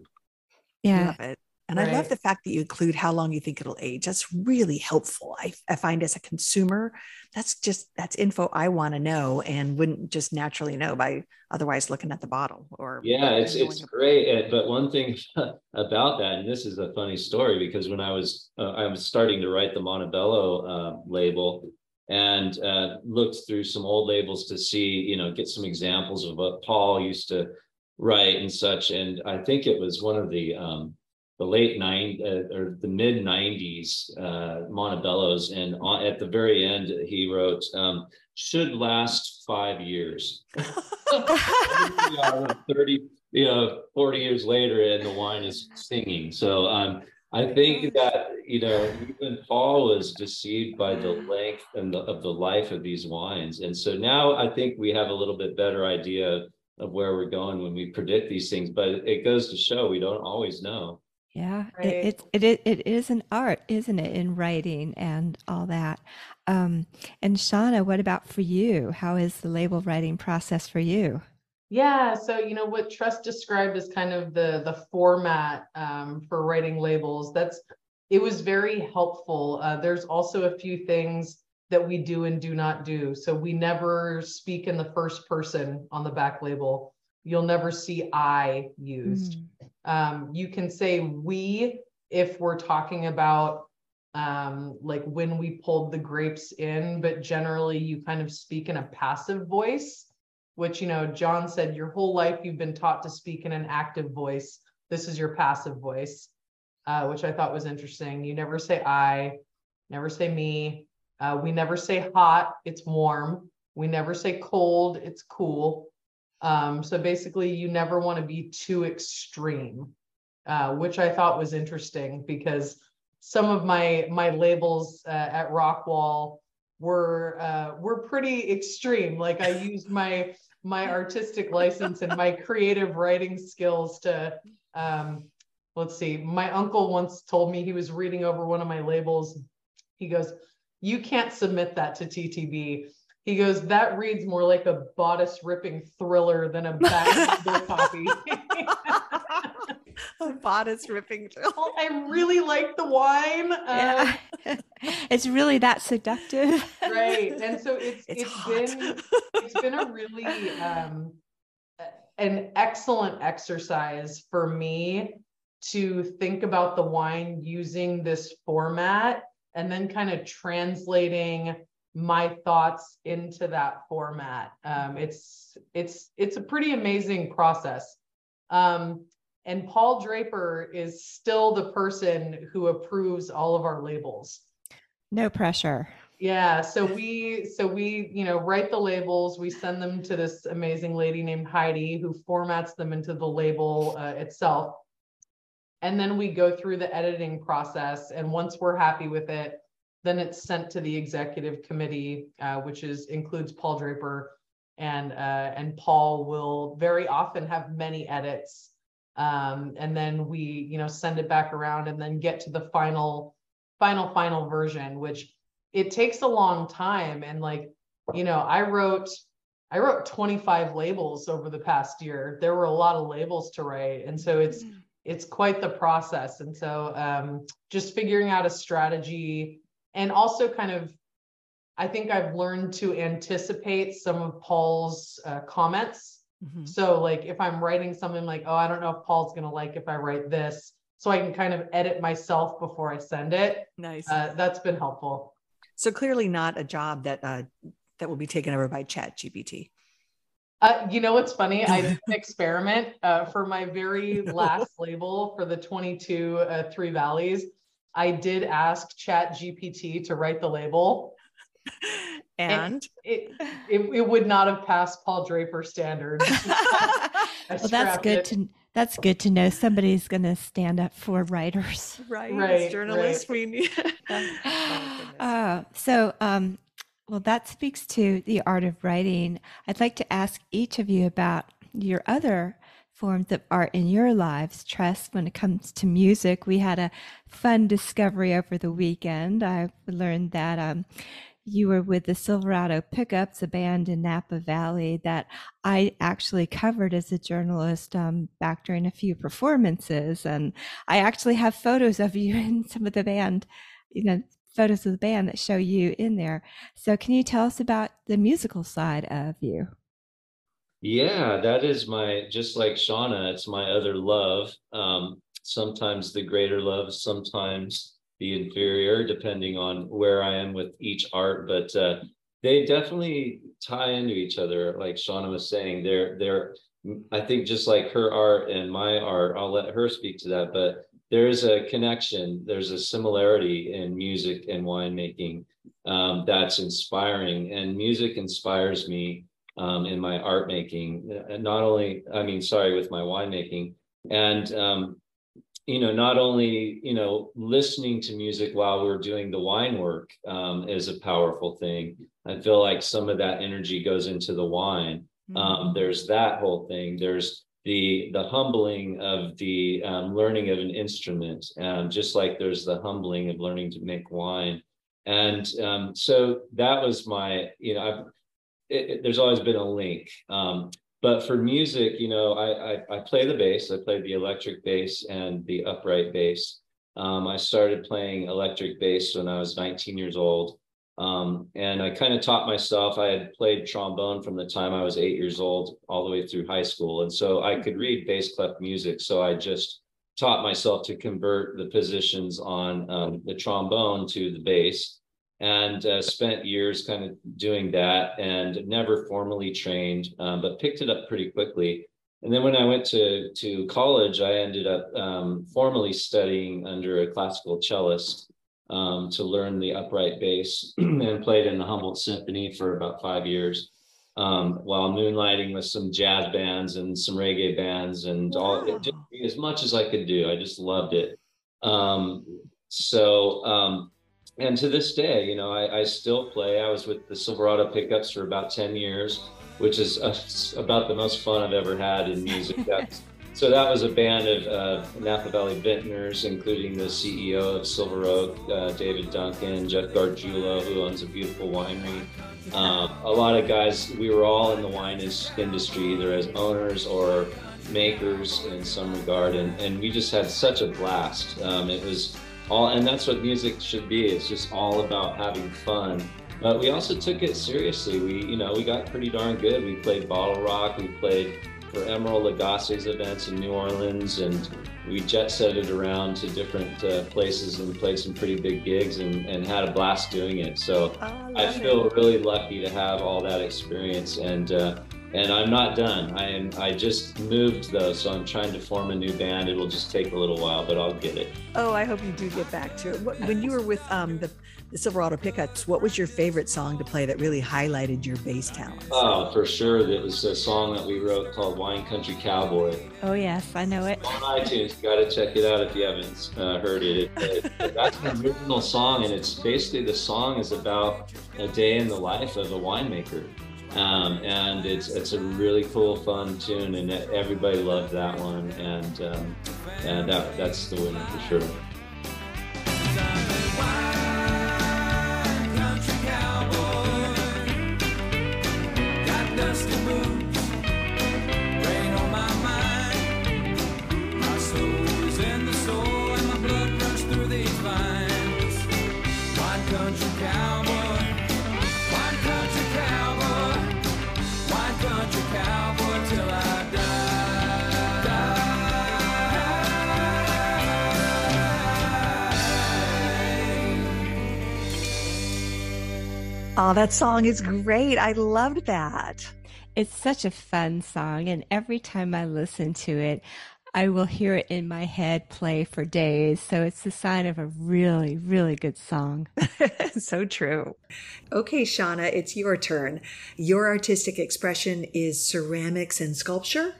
Yeah. And right. I love the fact that you include how long you think it'll age. That's really helpful. I, I find as a consumer, that's just that's info I want to know and wouldn't just naturally know by otherwise looking at the bottle or yeah, it's it's great. But one thing about that, and this is a funny story because when I was uh, I was starting to write the Monte Bello uh, label and uh, looked through some old labels to see, you know, get some examples of what Paul used to write and such. And I think it was one of the um, the late nine uh, or the mid 90s uh, Monte Bello's, and on, at the very end he wrote um, should last five years. Thirty, you know, forty years later, and the wine is singing. So um, I think that you know even Paul was deceived by the length and the, of the life of these wines, and so now I think we have a little bit better idea of where we're going when we predict these things. But it goes to show we don't always know. Yeah, Right. it, it it it is an art, isn't it, in writing and all that. Um, and Shauna, what about for you? How is the label writing process for you? Yeah, so you know what Tress described as kind of the the format um, for writing labels. That's it was very helpful. Uh, there's also a few things that we do and do not do. So we never speak in the first person on the back label. You'll never see I used. Um, you can say we if we're talking about um, like when we pulled the grapes in, but generally you kind of speak in a passive voice which you know john said your whole life you've been taught to speak in an active voice. This is your passive voice uh, which i thought was interesting. You never say i never say me. Uh, we never say hot it's warm. We never say cold it's cool um, so basically you never want to be too extreme uh, which i thought was interesting because some of my my labels uh, at rockwall were uh, were pretty extreme. Like I used my my artistic license and my creative writing skills to um, let's see. My uncle once told me he was reading over one of my labels. He goes, "You can't submit that to TTB." He goes, "That reads more like a bodice ripping thriller than a back copy." A bodice ripping. Thriller. I really like the wine. Um, Yeah, it's really that seductive. right and so it's It's it's been it's been a really um an excellent exercise for me to think about the wine using this format and then kind of translating my thoughts into that format um it's it's it's a pretty amazing process um and paul draper is still the person who approves all of our labels No pressure. yeah, so we so we, you know, write the labels, we send them to this amazing lady named Heidi who formats them into the label uh, itself. And then we go through the editing process and once we're happy with it, then it's sent to the executive committee, uh, which is includes Paul Draper. And uh, and Paul will very often have many edits. Um, and then we, you know, send it back around and then get to the final final final version which it takes a long time. And like you know i wrote i wrote 25 labels over the past year. There were a lot of labels to write. And so it's it's quite the process. And so um, just figuring out a strategy and also kind of i think i've learned to anticipate some of paul's uh, comments Mhm. so like if i'm writing something like oh i don't know if paul's going to like if i write this so i can kind of edit myself before i send it Nice. uh, that's been helpful. so clearly not a job that uh, that will be taken over by Chat GPT. Uh, you know what's funny? I did an experiment uh, for my very last label for the 22 uh, Three Valleys. I did ask Chat GPT to write the label. And It, it, it would not have passed Paul Draper standards. I Well, that's good it. to that's good to know. Somebody's going to stand up for writers. right, Right, as journalists, we need. Oh. Uh, so, um, well, that speaks to the art of writing. I'd like to ask each of you about your other forms of art in your lives. Tress, when it comes to music, we had a fun discovery over the weekend. I learned that um, you were with the Silverado Pickups, a band in Napa Valley that I actually covered as a journalist um, back during a few performances. And I actually have photos of you in some of the band, you know, photos of the band that show you in there. So, can you tell us about the musical side of you? Yeah, that is my just like Shauna, it's my other love. Um, sometimes the greater love, sometimes the inferior, depending on where I am with each art. But uh, they definitely tie into each other. Like Shauna was saying, they're they're I think just like her art and my art, I'll let her speak to that. But there is a connection, there's a similarity in music and winemaking um, that's inspiring, and music inspires me um, in my art making. Uh, Not only, I mean, sorry, with my winemaking, and um, you know, not only you know listening to music while we're doing the wine work um, is a powerful thing. I feel like some of that energy goes into the wine. Um, mm-hmm. there's that whole thing. There's the the humbling of the um, learning of an instrument, um, just like there's the humbling of learning to make wine. And um, so that was my, you know, it, it, there's always been a link. Um, but for music, you know, I, I, I play the bass. I play the electric bass and the upright bass. Um, I started playing electric bass when I was 19 years old. Um, and I kind of taught myself. I had played trombone from the time I was eight years old all the way through high school. And so I could read bass clef music. So I just taught myself to convert the positions on um, the trombone to the bass and uh, spent years kind of doing that and never formally trained, um, but picked it up pretty quickly. And then when I went to, to college, I ended up um, formally studying under a classical cellist um, to learn the upright bass and played in the Humboldt Symphony for about five years um, while moonlighting with some jazz bands and some reggae bands and wow. all as much as I could do. I just loved it. Um, so, um, and to this day, you know, I, I, still play. I was with the Silverado Pickups for about 10 years, which is uh, about the most fun I've ever had in music. so that was a band of uh, Napa Valley Vintners, including the CEO of Silver Oak, uh, David Duncan, Jeff Gargiulo, who owns a beautiful winery. Um, a lot of guys, we were all in the wine industry, either as owners or makers in some regard, and, and we just had such a blast. Um, it was all and that's what music should be. It's just all about having fun. But we also took it seriously. We you know we got pretty darn good. We played bottle rock. We played for emeril lagasse's events in new orleans and we jet setted around to different uh, places and played some pretty big gigs and, and had a blast doing it. So oh, i, I feel it. really lucky to have all that experience. And uh, and I'm not done. I am. I just moved though, so I'm trying to form a new band. It'll just take a little while, but I'll get it. Oh, I hope you do get back to it. When you were with um, the, the Silverado Pickups, what was your favorite song to play that really highlighted your bass talent? Oh, for sure. It was a song that we wrote called "Wine Country Cowboy." Oh yes, I know it. On iTunes, you got to check it out if you haven't uh, heard it. it, it that's an original song, and it's basically the song is about a day in the life of a winemaker. Um, and it's it's a really cool, fun tune, and everybody loved that one, and um, and that that's the winner for sure. Oh, that song is great. I loved that. It's such a fun song. And every time I listen to it, I will hear it in my head play for days. So it's the sign of a really, really good song. so true. Okay, Shauna, it's your turn. Your artistic expression is ceramics and sculpture?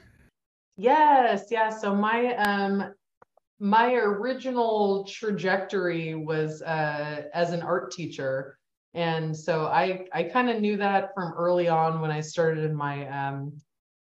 Yes, yeah. So my um my original trajectory was uh as an art teacher. And so I I kind of knew that from early on when I started in my um,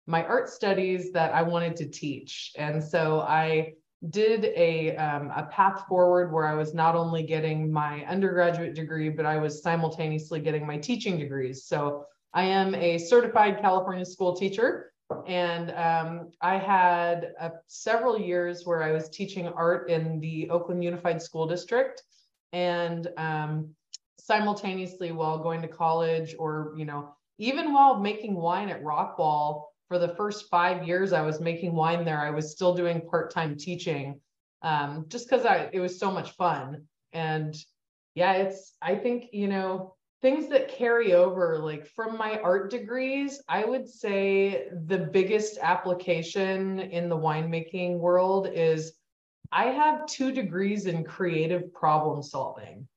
my art studies that I wanted to teach. And so I did a um, a path forward where I was not only getting my undergraduate degree, but I was simultaneously getting my teaching degrees. So I am a certified California school teacher, and um, I had uh, several years where I was teaching art in the Oakland Unified School District, and um, simultaneously while going to college or you know even while making wine at Rockwall for the first five years I was making wine there, I was still doing part-time teaching um, just because I it was so much fun. And yeah, it's I think, you know, things that carry over like from my art degrees, I would say the biggest application in the winemaking world is I have two degrees in creative problem solving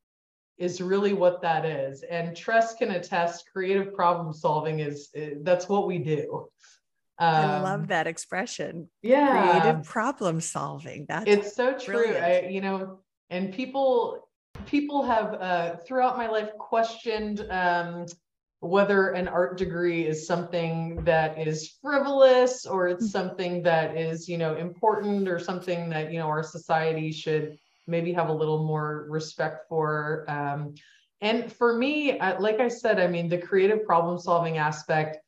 is really what that is. And Tress can attest creative problem solving is, is that's what we do. Um, I love that expression. Yeah. Creative problem solving. That's it's so true. I, you know, and people people have uh, throughout my life questioned um, whether an art degree is something that is frivolous or it's something that is you know important or something that you know our society should maybe have a little more respect for um, and for me like i said i mean the creative problem solving aspect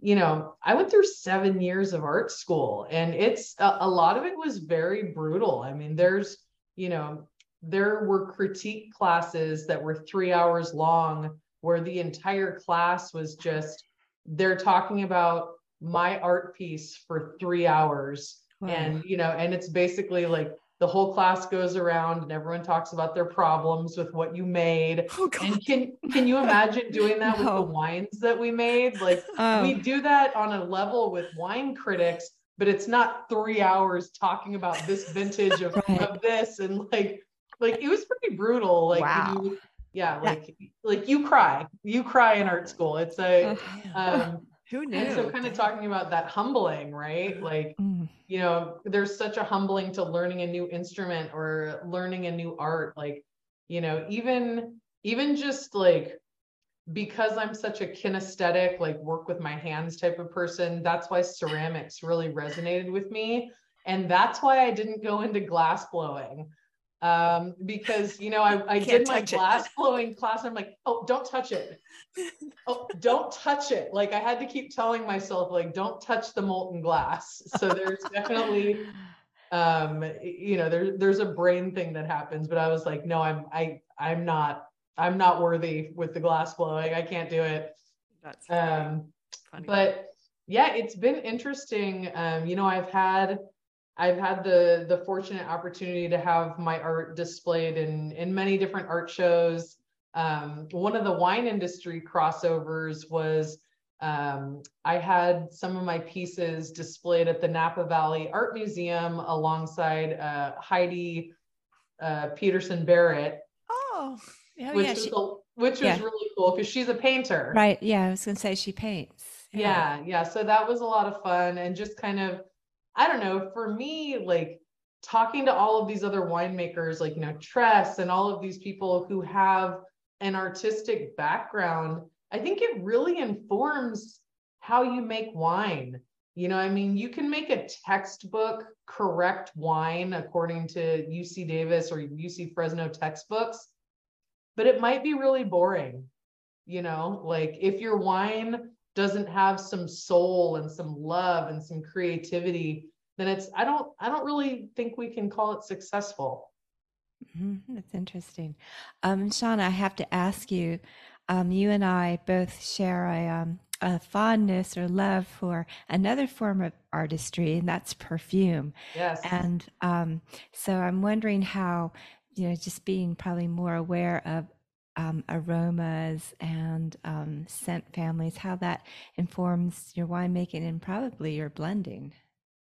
you know i went through seven years of art school and it's a, a lot of it was very brutal i mean there's you know there were critique classes that were three hours long where the entire class was just they're talking about my art piece for three hours wow. and you know and it's basically like the whole class goes around and everyone talks about their problems with what you made oh, and can can you imagine doing that no. with the wines that we made like oh. we do that on a level with wine critics but it's not three hours talking about this vintage of, right. of this and like like it was pretty brutal like wow. you, yeah like like you cry you cry in art school it's a um who knew so kind of talking about that humbling right like mm. You know there's such a humbling to learning a new instrument or learning a new art like you know even even just like because i'm such a kinesthetic like work with my hands type of person that's why ceramics really resonated with me. And that's why i didn't go into glass blowing um, because you know I, I did my glass blowing class. And I'm like, oh, don't touch it. oh, don't touch it. Like I had to keep telling myself, like, don't touch the molten glass. So there's definitely, um, you know, there, there's a brain thing that happens. But I was like, no, I'm I I'm not I'm not worthy with the glass blowing. I can't do it. That's um, funny. but yeah, it's been interesting. Um, you know, I've had I've had the the fortunate opportunity to have my art displayed in in many different art shows. Um, one of the wine industry crossovers was um, I had some of my pieces displayed at the Napa Valley Art Museum alongside uh, Heidi uh, Peterson Barrett. Oh, yeah, which, yeah, was, she, a, which yeah. was really cool because she's a painter. Right. Yeah, I was going to say she paints. Yeah. yeah, yeah. So that was a lot of fun and just kind of I don't know, for me, like talking to all of these other winemakers, like, you know, Tress and all of these people who have an artistic background, I think it really informs how you make wine. You know, I mean, you can make a textbook correct wine according to UC Davis or UC Fresno textbooks, but it might be really boring. You know, like if your wine doesn't have some soul and some love and some creativity then it's i don't i don't really think we can call it successful. Mm-hmm. that's interesting. Um shauna i have to ask you um, you and i both share a, um, a fondness or love for another form of artistry and that's perfume. Yes. And um, so i'm wondering how you know just being probably more aware of um, aromas and um, scent families, how that informs your winemaking and probably your blending.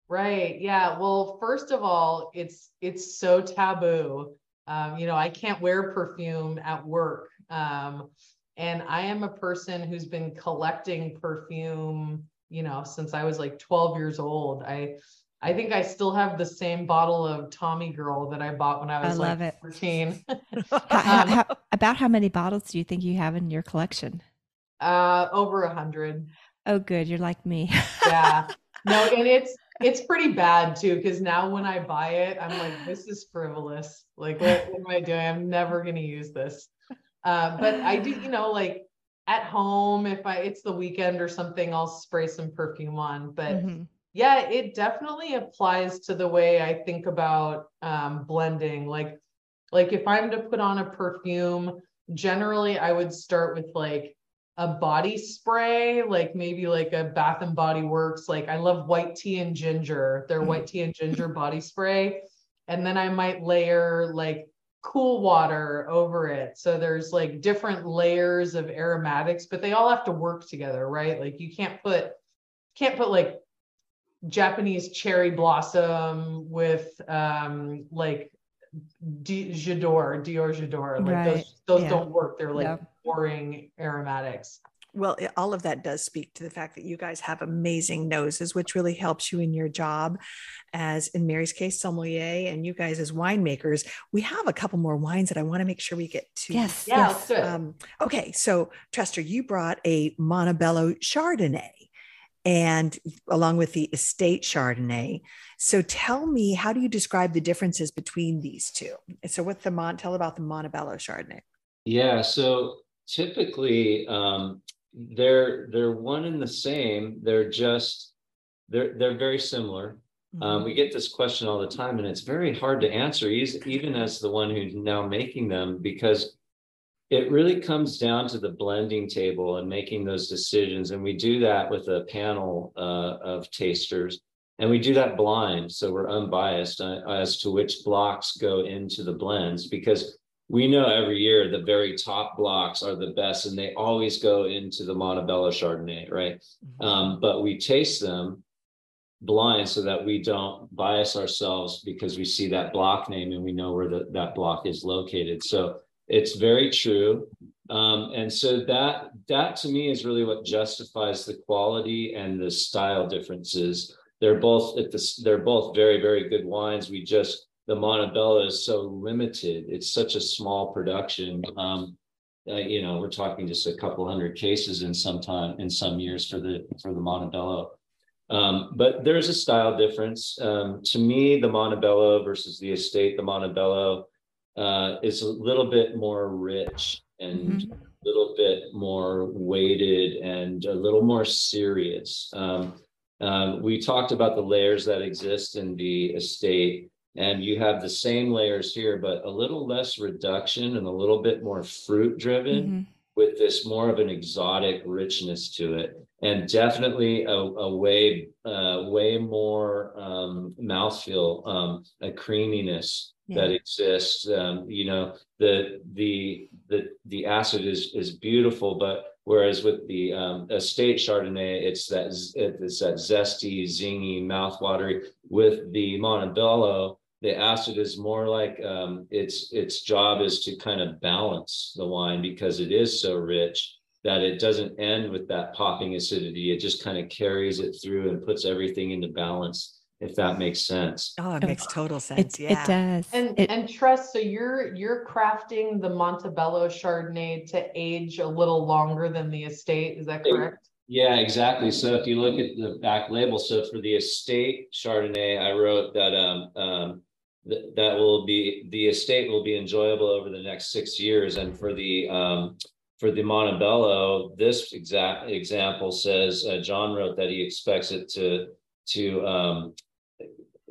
Right. Yeah. Well, first of all, it's it's so taboo. Um, you know, I can't wear perfume at work. Um, and I am a person who's been collecting perfume, you know, since I was like 12 years old. I I think I still have the same bottle of Tommy Girl that I bought when I was I like 14. how, how, how, about how many bottles do you think you have in your collection? Uh, over a hundred. Oh, good. You're like me. yeah. No, and it's it's pretty bad too because now when I buy it, I'm like, this is frivolous. Like, what, what am I doing? I'm never gonna use this. Uh, but I do, you know, like at home, if I it's the weekend or something, I'll spray some perfume on. But mm-hmm yeah, it definitely applies to the way I think about um, blending. Like, like if I'm to put on a perfume, generally I would start with like a body spray, like maybe like a Bath and Body Works. Like I love white tea and ginger, their mm-hmm. white tea and ginger body spray. And then I might layer like cool water over it. So there's like different layers of aromatics, but they all have to work together, right? Like you can't put can't put like Japanese cherry blossom with um like Di- J'adore, Dior J'adore. Like right. those those yeah. don't work. They're like boring aromatics. Well, it, all of that does speak to the fact that you guys have amazing noses, which really helps you in your job as in Mary's case, sommelier, and you guys as winemakers. We have a couple more wines that I want to make sure we get to. Yes. Yeah, yes. let's do it. Um, okay. So, Trester, you brought a Monte Bello Chardonnay and along with the estate Chardonnay. So tell me, how do you describe the differences between these two? So what's the Mont, tell about the Monte Bello Chardonnay. Yeah, so typically um, they're they're one and the same. They're just they're they're very similar. Um, we get this question all the time, and it's very hard to answer, even as the one who's now making them, because it really comes down to the blending table and making those decisions. And we do that with a panel uh, of tasters, and we do that blind, so we're unbiased uh, as to which blocks go into the blends, because we know every year the very top blocks are the best, and they always go into the Monte Bello Chardonnay, right? Um, but we taste them blind so that we don't bias ourselves because we see that block name and we know where the, that block is located. So it's very true. Um, and so that that to me is really what justifies the quality and the style differences. They're both at they're both very, very good wines. We just the Monte Bello is so limited. It's such a small production. Um, uh, you know, we're talking just a couple hundred cases in some time in some years for the for the Monte Bello. Um, but there's a style difference. Um, to me, the Monte Bello versus the estate, the Monte Bello uh, is a little bit more rich and Mhm. a little bit more weighted and a little more serious. Um, um, we talked about the layers that exist in the estate, and you have the same layers here, but a little less reduction and a little bit more fruit driven Mhm. with this more of an exotic richness to it and definitely a, a way uh, way more um, mouthfeel um, a creaminess that exists. Um, you know the the the the acid is is beautiful but whereas with the um, estate chardonnay it's that it's that zesty zingy mouthwatery. With the Monte Bello the acid is more like um, its its job is to kind of balance the wine because it is so rich that it doesn't end with that popping acidity. It just kind of carries it through and puts everything into balance, if that makes sense. Oh, it makes total sense. It, yeah. it does. And It- and Tress, so you're you're crafting the Monte Bello Chardonnay to age a little longer than the estate, is that Yeah. correct? Yeah, exactly. So if you look at the back label, so for the estate Chardonnay, I wrote that um, um, th- that will be the estate will be enjoyable over the next six years, and for the um, for the Monte Bello, this exact example says uh, John wrote that he expects it to to um,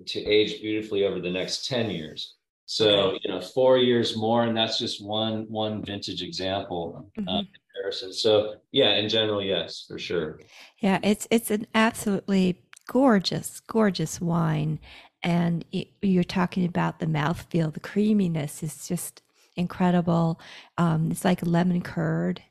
to age beautifully over the next ten years. So you know, four years more, and that's just one one vintage example. Uh, Mhm. comparison. So yeah, in general, yes, for sure. Yeah, it's it's an absolutely gorgeous, gorgeous wine, and y you're talking about the mouthfeel, the creaminess is just incredible. Um, it's like lemon curd.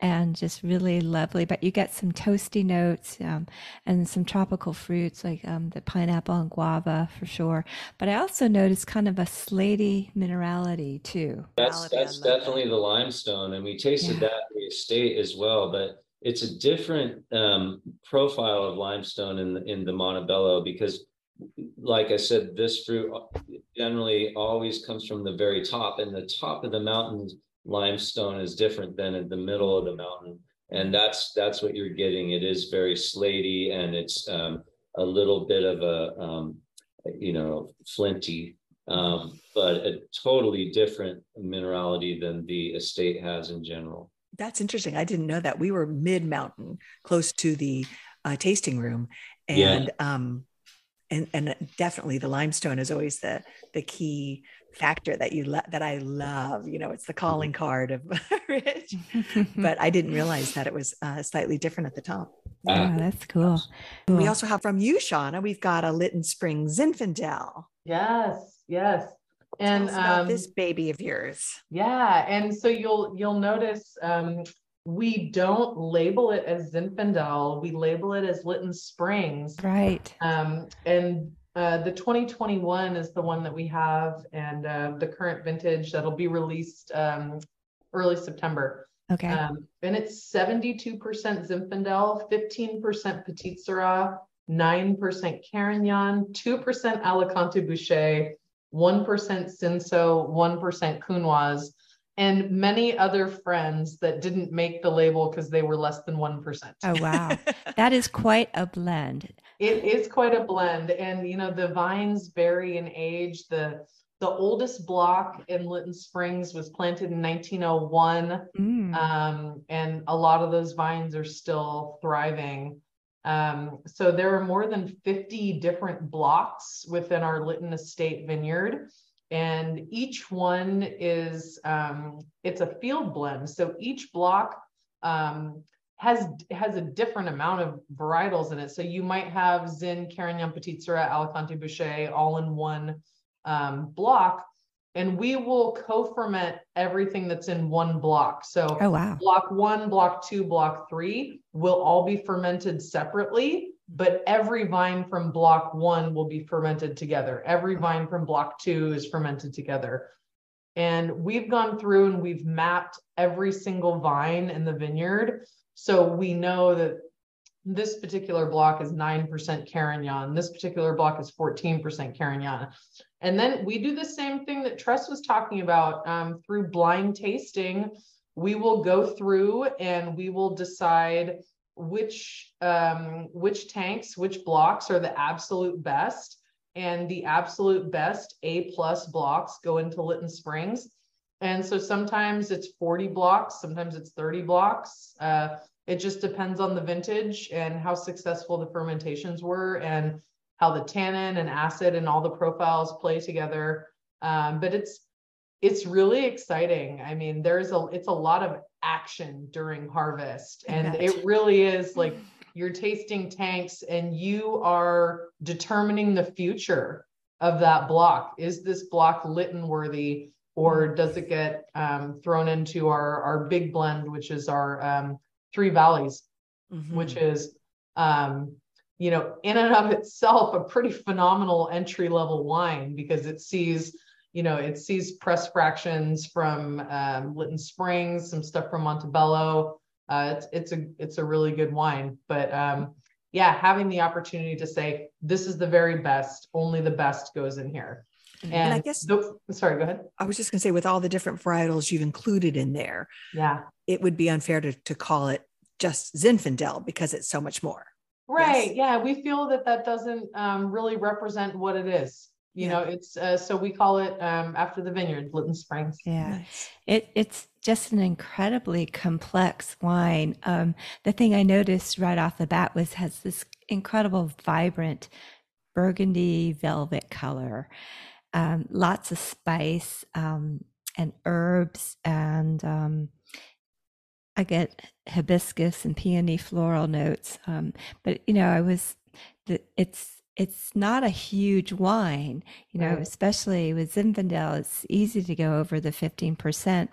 And just really lovely. But you get some toasty notes um, and some tropical fruits like um, the pineapple and guava for sure. But I also noticed kind of a slaty minerality too. That's that's love that. definitely the limestone, and we tasted Yeah. that in the estate as well. But it's a different um, profile of limestone in the, in the Monte Bello because, like I said, this fruit generally always comes from the very top, and the top of the mountain limestone is different than in the middle of the mountain, and that's that's what you're getting. It is very slaty, and it's um, a little bit of a um, you know flinty um, but a totally different minerality than the estate has in general. That's interesting. I didn't know that. We were mid mountain, close to the uh, tasting room, Yeah. and um, and and definitely the limestone is always the the key factor that you lo- that I love. You know, it's the calling card of Ridge. But I didn't realize that it was uh, slightly different at the top. yeah, that's cool. We also have from you, Shauna. We've got a Lytton Spring Zinfandel. Yes, yes. Tell And us about um, this baby of yours. Yeah, and so you'll you'll notice um, we don't label it as Zinfandel. We label it as Lytton Springs. Right. Um, and uh, the 2021 is the one that we have, and uh, the current vintage that'll be released um, early September. Okay. Um, and it's 72% Zinfandel, 15% Petit Sirah, 9% Carignan, 2% Alicante Bouschet, 1% Cinsault, 1% Counoise, and many other friends that didn't make the label because they were less than 1%. Oh, wow. that is quite a blend. It is quite a blend. And, you know, the vines vary in age. The the oldest block in Lytton Springs was planted in 1901. Mm. Um, and a lot of those vines are still thriving. Um, so there are more than 50 different blocks within our Lytton Estate vineyard. And each one is, um, it's a field blend. So each block um, has has a different amount of varietals in it. So you might have Zin, Carignan, Petit Sirah, Alicante Bouschet all in one um, block and we will co-ferment everything that's in one block. So oh, wow. block one, block two, block three will all be fermented separately, but every vine from block one will be fermented together. Every vine from block two is fermented together. And we've gone through and we've mapped every single vine in the vineyard. So we know that this particular block is 9% Carignan. This particular block is 14% Carignan. And then we do the same thing that Tress was talking about um, through blind tasting. We will go through and we will decide which um, which tanks, which blocks are the absolute best. And the absolute best A plus blocks go into Lytton Springs. And so sometimes it's 40 blocks, sometimes it's 30 blocks. Uh, it just depends on the vintage and how successful the fermentations were and how the tannin and acid and all the profiles play together. Um, but it's it's really exciting. I mean, there's a it's a lot of action during harvest, and it really is like you're tasting tanks and you are determining the future of that block. Is this block Lytton worthy, or does it get um, thrown into our our big blend, which is our um, Three Valleys, mm-hmm. which is, um, you know, in and of itself a pretty phenomenal entry level wine because it sees, you know, it sees press fractions from um, Lytton Springs, some stuff from Monte Bello. Uh, it's it's a it's a really good wine, but um, yeah, having the opportunity to say this is the very best, only the best goes in here. And, and, I guess, the, sorry, go ahead. I was just going to say, with all the different varietals you've included in there, yeah, it would be unfair to, to call it just Zinfandel because it's so much more. Right. Yes. Yeah. We feel that that doesn't um, really represent what it is. You yeah. know, it's uh, so we call it um, after the vineyard, Lytton Springs. Yeah. Nice. It, it's just an incredibly complex wine. Um, the thing I noticed right off the bat was has this incredible, vibrant burgundy velvet color um, lots of spice um, and herbs and um, I get hibiscus and peony floral notes. Um, but you know, I was the, it's it's not a huge wine, you know, right. especially with Zinfandel. It's easy to go over the fifteen percent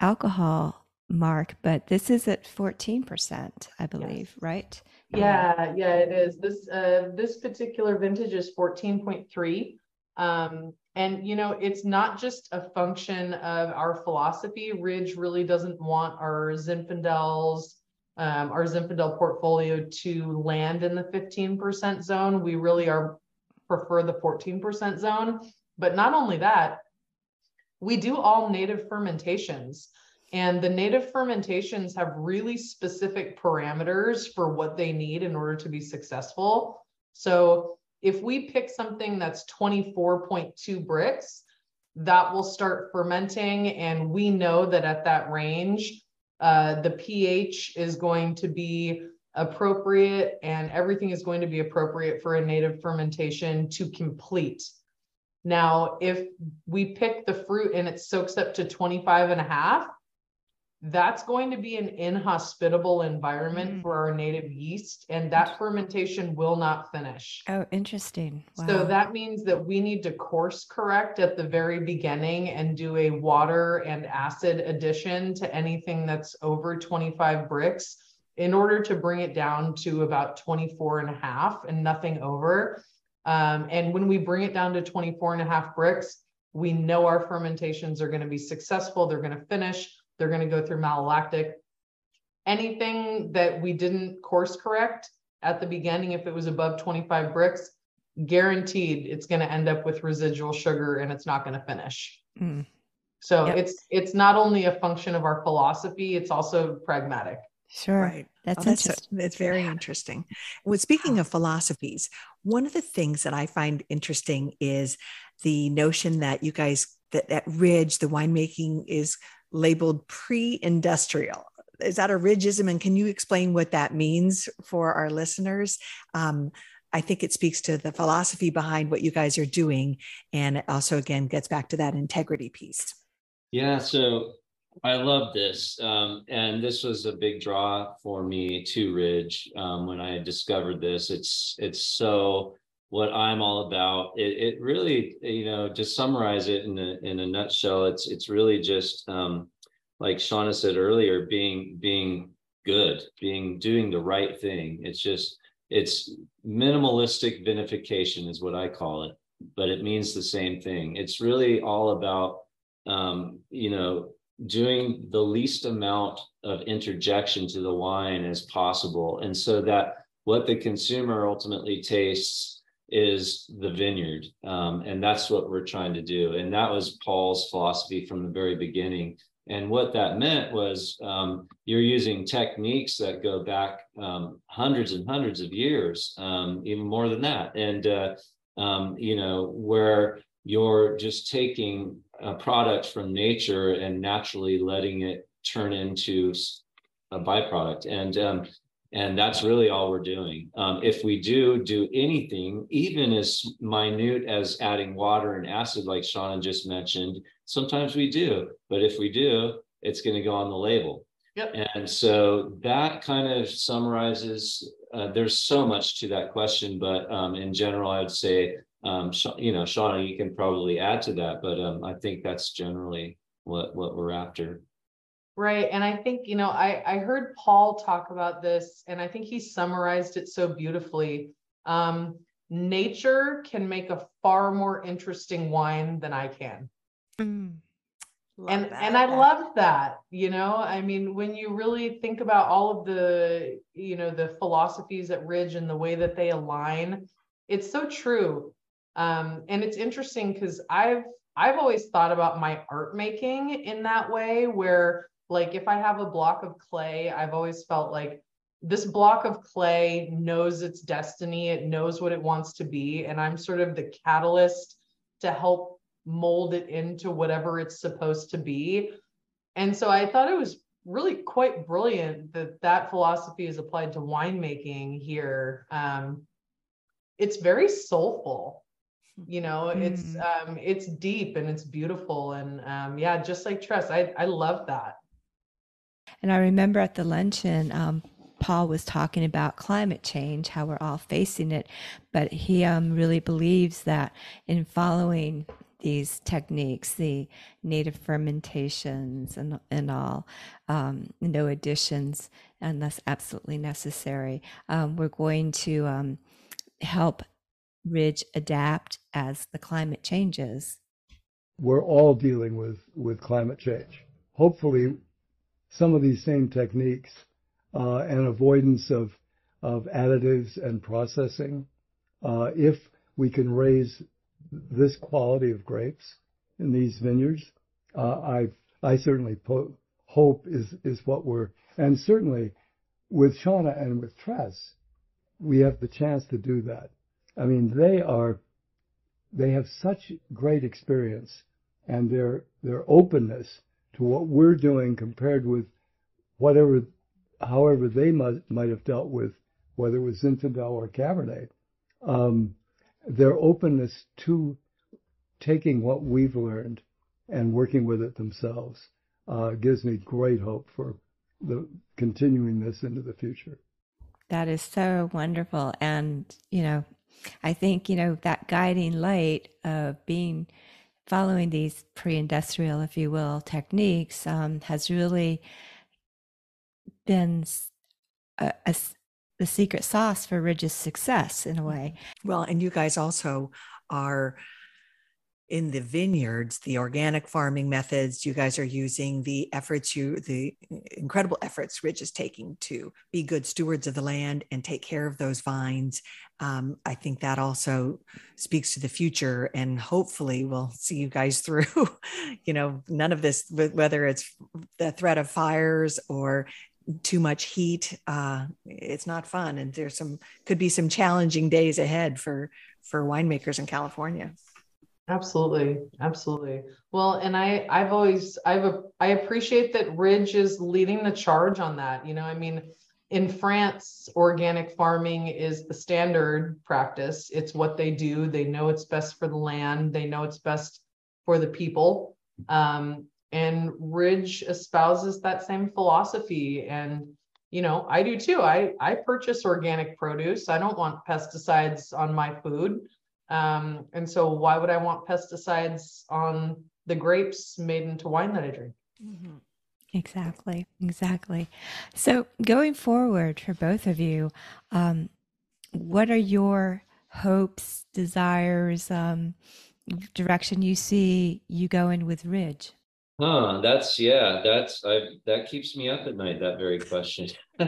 alcohol mark, but this is at fourteen percent, I believe, yes. right? Yeah, yeah, it is. This uh, this particular vintage is fourteen point three. Um, and you know, it's not just a function of our philosophy. Ridge really doesn't want our Zinfandels, um, our Zinfandel portfolio to land in the 15% zone. We really are prefer the 14% zone. But not only that, we do all native fermentations. And the native fermentations have really specific parameters for what they need in order to be successful. So if we pick something that's 24.2 Brix, that will start fermenting. And we know that at that range, uh, the pH is going to be appropriate and everything is going to be appropriate for a native fermentation to complete. Now, if we pick the fruit and it soaks up to 25 and a half, that's going to be an inhospitable environment mm. for our native yeast and that fermentation will not finish oh interesting wow. so that means that we need to course correct at the very beginning and do a water and acid addition to anything that's over 25 Brix in order to bring it down to about 24 and a half and nothing over um, and when we bring it down to 24 and a half Brix, we know our fermentations are going to be successful they're going to finish they're going to go through malolactic. Anything that we didn't course correct at the beginning, if it was above 25 Brix, guaranteed it's going to end up with residual sugar and it's not going to finish. Mm. So yep. it's it's not only a function of our philosophy, it's also pragmatic. Sure. Right. That's, oh, that's, interesting. that's very interesting. When speaking of philosophies, one of the things that I find interesting is the notion that you guys that that Ridge the winemaking is labeled pre-industrial. Is that a Ridgeism? And can you explain what that means for our listeners? Um, I think it speaks to the philosophy behind what you guys are doing, and also again gets back to that integrity piece. Yeah, so I love this. Um, and this was a big draw for me to Ridge um, when I discovered this. It's it's so what I'm all about. It, it really, you know, to summarize it in a in a nutshell, it's it's really just um, like Shauna said earlier, being being good, being doing the right thing. It's just it's minimalistic vinification is what I call it, but it means the same thing. It's really all about um, you know, doing the least amount of interjection to the wine as possible. And so that what the consumer ultimately tastes is the vineyard. Um, and that's what we're trying to do. And that was Paul's philosophy from the very beginning. And what that meant was um, you're using techniques that go back um, hundreds and hundreds of years, um, even more than that. And, uh, um, you know, where you're just taking a product from nature and naturally letting it turn into a byproduct and um, and that's really all we're doing um, if we do do anything even as minute as adding water and acid like shauna just mentioned sometimes we do but if we do it's going to go on the label yep. and so that kind of summarizes uh, there's so much to that question but um, in general i would say um, you know, Shauna, you can probably add to that, but um, I think that's generally what what we're after. Right, and I think you know, I I heard Paul talk about this, and I think he summarized it so beautifully. Um, nature can make a far more interesting wine than I can. Mm, and that. and I love that. You know, I mean, when you really think about all of the you know the philosophies at Ridge and the way that they align, it's so true um, and it's interesting because I've I've always thought about my art making in that way, where like if I have a block of clay, I've always felt like this block of clay knows its destiny, it knows what it wants to be, and I'm sort of the catalyst to help mold it into whatever it's supposed to be. And so I thought it was really quite brilliant that that philosophy is applied to winemaking here. Um, it's very soulful you know mm. it's um it's deep and it's beautiful and um yeah just like trust i i love that and i remember at the luncheon um paul was talking about climate change how we're all facing it but he um really believes that in following these techniques, the native fermentations and and all, um, no additions unless absolutely necessary. Um, we're going to um, help Ridge adapt as the climate changes? We're all dealing with, with climate change. Hopefully, some of these same techniques uh, and avoidance of, of additives and processing, uh, if we can raise this quality of grapes in these vineyards, uh, I I certainly po- hope is is what we're and certainly with Shauna and with Tress, we have the chance to do that. I mean, they are, they have such great experience and their, their openness to what we're doing compared with whatever, however they might, might have dealt with, whether it was Zinfandel or Cabernet, um, their openness to taking what we've learned and working with it themselves uh, gives me great hope for the continuing this into the future. That is so wonderful. And, you know, I think, you know, that guiding light of being following these pre industrial, if you will, techniques um, has really been a, a, the secret sauce for Ridge's success in a way. Well, and you guys also are in the vineyards, the organic farming methods you guys are using, the efforts you, the incredible efforts Ridge is taking to be good stewards of the land and take care of those vines. Um, I think that also speaks to the future, and hopefully, we'll see you guys through. you know, none of this, whether it's the threat of fires or too much heat, uh, it's not fun, and there's some could be some challenging days ahead for for winemakers in California. Absolutely. Absolutely. Well, and I, I've always, I've, a, I appreciate that Ridge is leading the charge on that. You know, I mean, in France, organic farming is the standard practice. It's what they do. They know it's best for the land. They know it's best for the people. Um, and Ridge espouses that same philosophy. And, you know, I do too. I, I purchase organic produce. I don't want pesticides on my food. Um, and so why would I want pesticides on the grapes made into wine that I drink? Mm-hmm. Exactly, exactly. So going forward for both of you, um, what are your hopes, desires, um, direction you see you going with Ridge? Huh, that's yeah, that's I that keeps me up at night, that very question.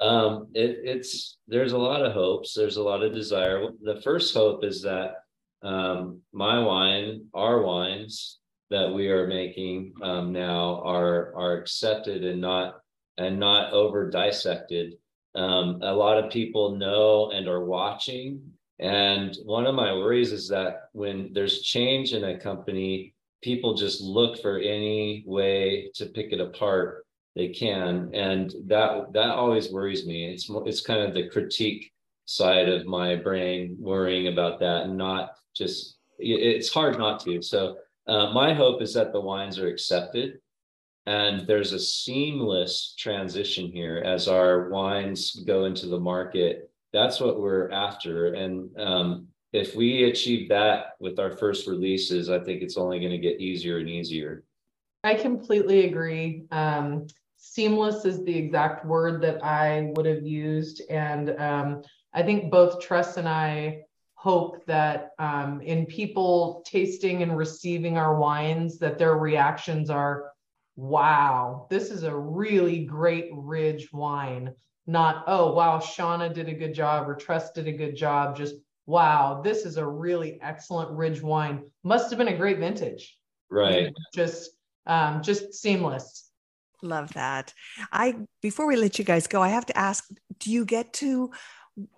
um, it, it's there's a lot of hopes. There's a lot of desire. The first hope is that um, my wine, our wines that we are making um, now are are accepted and not and not over dissected. Um, a lot of people know and are watching. And one of my worries is that when there's change in a company, people just look for any way to pick it apart they can and that that always worries me. It's it's kind of the critique side of my brain worrying about that and not just it's hard not to. So uh, my hope is that the wines are accepted and there's a seamless transition here as our wines go into the market. That's what we're after. And um, if we achieve that with our first releases i think it's only going to get easier and easier I completely agree. Um, seamless is the exact word that I would have used. And um, I think both Tress and I hope that um, in people tasting and receiving our wines, that their reactions are, wow, this is a really great Ridge wine. Not, oh, wow, Shauna did a good job or Tress did a good job. Just, wow, this is a really excellent Ridge wine. Must have been a great vintage. Right. Just, um, just seamless. Love that. I before we let you guys go, I have to ask: Do you get to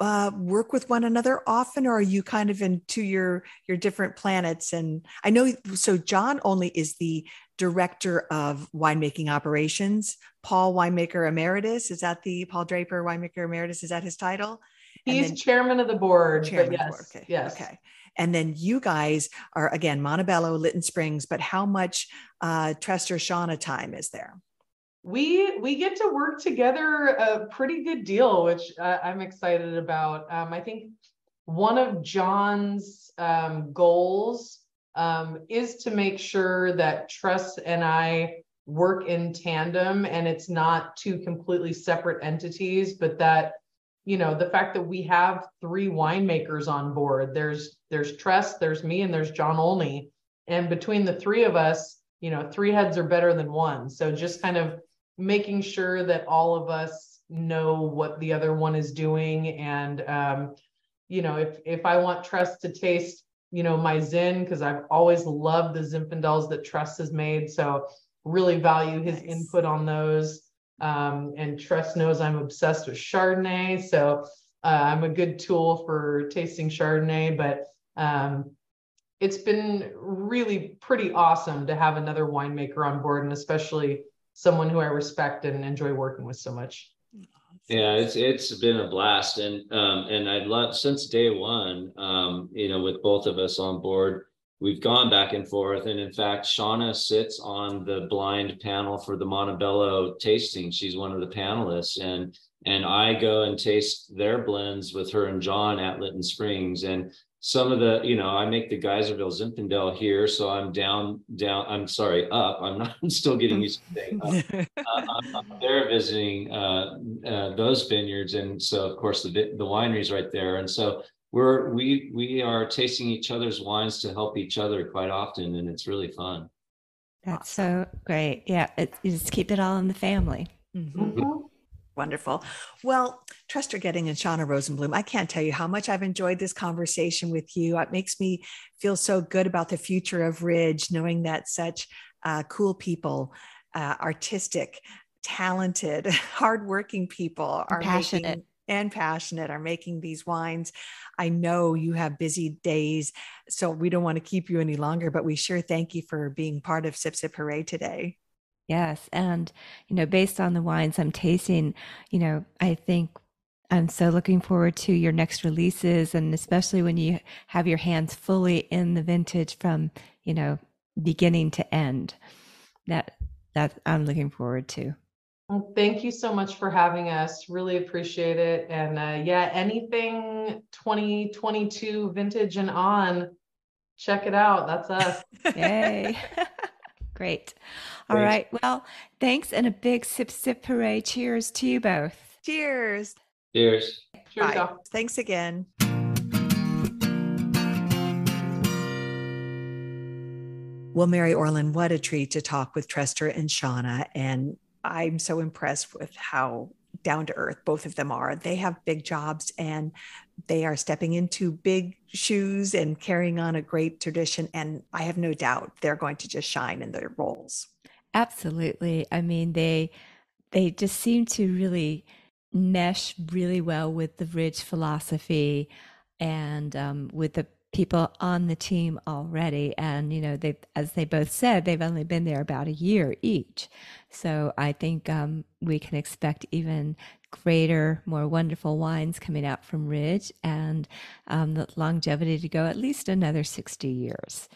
uh, work with one another often, or are you kind of into your your different planets? And I know so. John Olney is the director of winemaking operations. Paul winemaker emeritus is that the Paul Draper winemaker emeritus? Is that his title? He's then, chairman of the board. Chairman yes, board. Okay. Yes. Okay. And then you guys are again Monte Bello, Lytton Springs, but how much uh, Trester Shauna time is there? we we get to work together a pretty good deal, which uh, I'm excited about. Um, I think one of John's um, goals um, is to make sure that Tress and I work in tandem, and it's not two completely separate entities, but that you know the fact that we have three winemakers on board. There's there's Tress, there's me, and there's John Olney, and between the three of us, you know, three heads are better than one. So just kind of making sure that all of us know what the other one is doing and um, you know if if i want tress to taste you know my zin because i've always loved the zinfandels that tress has made so really value his nice. input on those um, and tress knows i'm obsessed with chardonnay so uh, i'm a good tool for tasting chardonnay but um, it's been really pretty awesome to have another winemaker on board and especially someone who I respect and enjoy working with so much. Yeah, it's it's been a blast, and um, and I'd love since day one, um, you know, with both of us on board, we've gone back and forth, and in fact, Shauna sits on the blind panel for the Monte Bello tasting. She's one of the panelists, and and I go and taste their blends with her and John at Lytton Springs, and some of the, you know, I make the Geyserville Zinfandel here, so I'm down, down. I'm sorry, up. I'm not I'm still getting used to saying up. uh, I'm, I'm there visiting uh, uh, those vineyards, and so of course the the winery's right there, and so we're we we are tasting each other's wines to help each other quite often, and it's really fun. That's so great. Yeah, it, you just keep it all in the family. Mm-hmm. Mm-hmm. Wonderful. Well, Trester Goetting and Shauna Rosenblum, I can't tell you how much I've enjoyed this conversation with you. It makes me feel so good about the future of Ridge, knowing that such uh, cool people, uh, artistic, talented, hardworking people are passionate. Making, and passionate are making these wines. I know you have busy days, so we don't want to keep you any longer, but we sure thank you for being part of Sip Sip Hooray today. Yes. And, you know, based on the wines I'm tasting, you know, I think I'm so looking forward to your next releases and especially when you have your hands fully in the vintage from, you know, beginning to end. That that I'm looking forward to. Well, thank you so much for having us. Really appreciate it. And uh, yeah, anything 2022 vintage and on, check it out. That's us. Yay. Great. All thanks. right. Well, thanks and a big sip sip hooray. Cheers to you both. Cheers. Cheers. Cheers. Bye. Thanks again. Well, Mary Orlin, what a treat to talk with Trester and Shauna. And I'm so impressed with how down to earth both of them are. They have big jobs and they are stepping into big shoes and carrying on a great tradition. And I have no doubt they're going to just shine in their roles. Absolutely. I mean, they they just seem to really mesh really well with the Ridge philosophy and um, with the people on the team already. And you know they as they both said they've only been there about a year each. So i think um, we can expect even greater more wonderful wines coming out from ridge and um, the longevity to go at least another 60 years.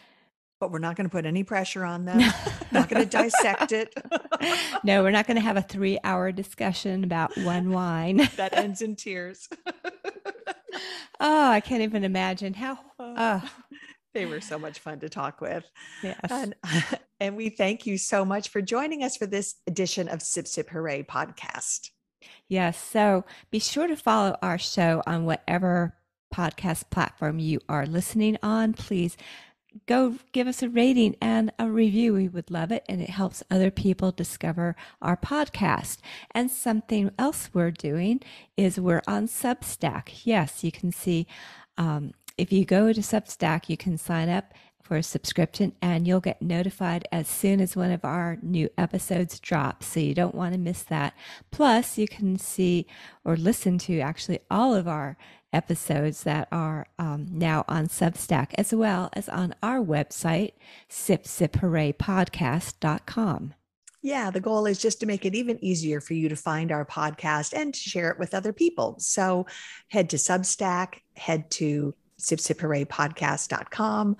But we're not going to put any pressure on them. Not going to dissect it. No we're not going to have a three hour discussion about one wine. That ends in tears oh, I can't even imagine how. Uh, they were so much fun to talk with. Yes. And, and we thank you so much for joining us for this edition of Sip Sip Hooray podcast. Yes. So be sure to follow our show on whatever podcast platform you are listening on. Please go give us a rating and a review. We would love it. And it helps other people discover our podcast. And something else we're doing is we're on Substack. Yes, you can see, um, if you go to Substack, you can sign up for a subscription and you'll get notified as soon as one of our new episodes drops. So you don't want to miss that. Plus, you can see or listen to actually all of our episodes that are um, now on Substack, as well as on our website, sipsiphooraypodcast.com. Yeah, the goal is just to make it even easier for you to find our podcast and to share it with other people. So head to Substack, head to sipsiphooraypodcast.com,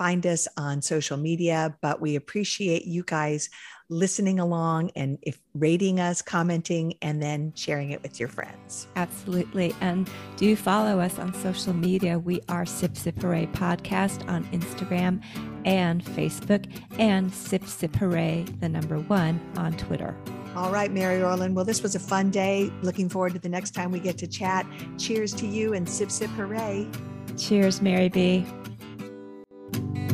find us on social media, but we appreciate you guys listening along and if rating us, commenting, and then sharing it with your friends. Absolutely. And do follow us on social media. We are Sip Sip Hooray Podcast on Instagram and Facebook, and Sip Sip Hooray, the number one, on Twitter. All right, Mary Orlin. Well, this was a fun day. Looking forward to the next time we get to chat. Cheers to you and Sip Sip Hooray. Cheers, Mary B. Bye.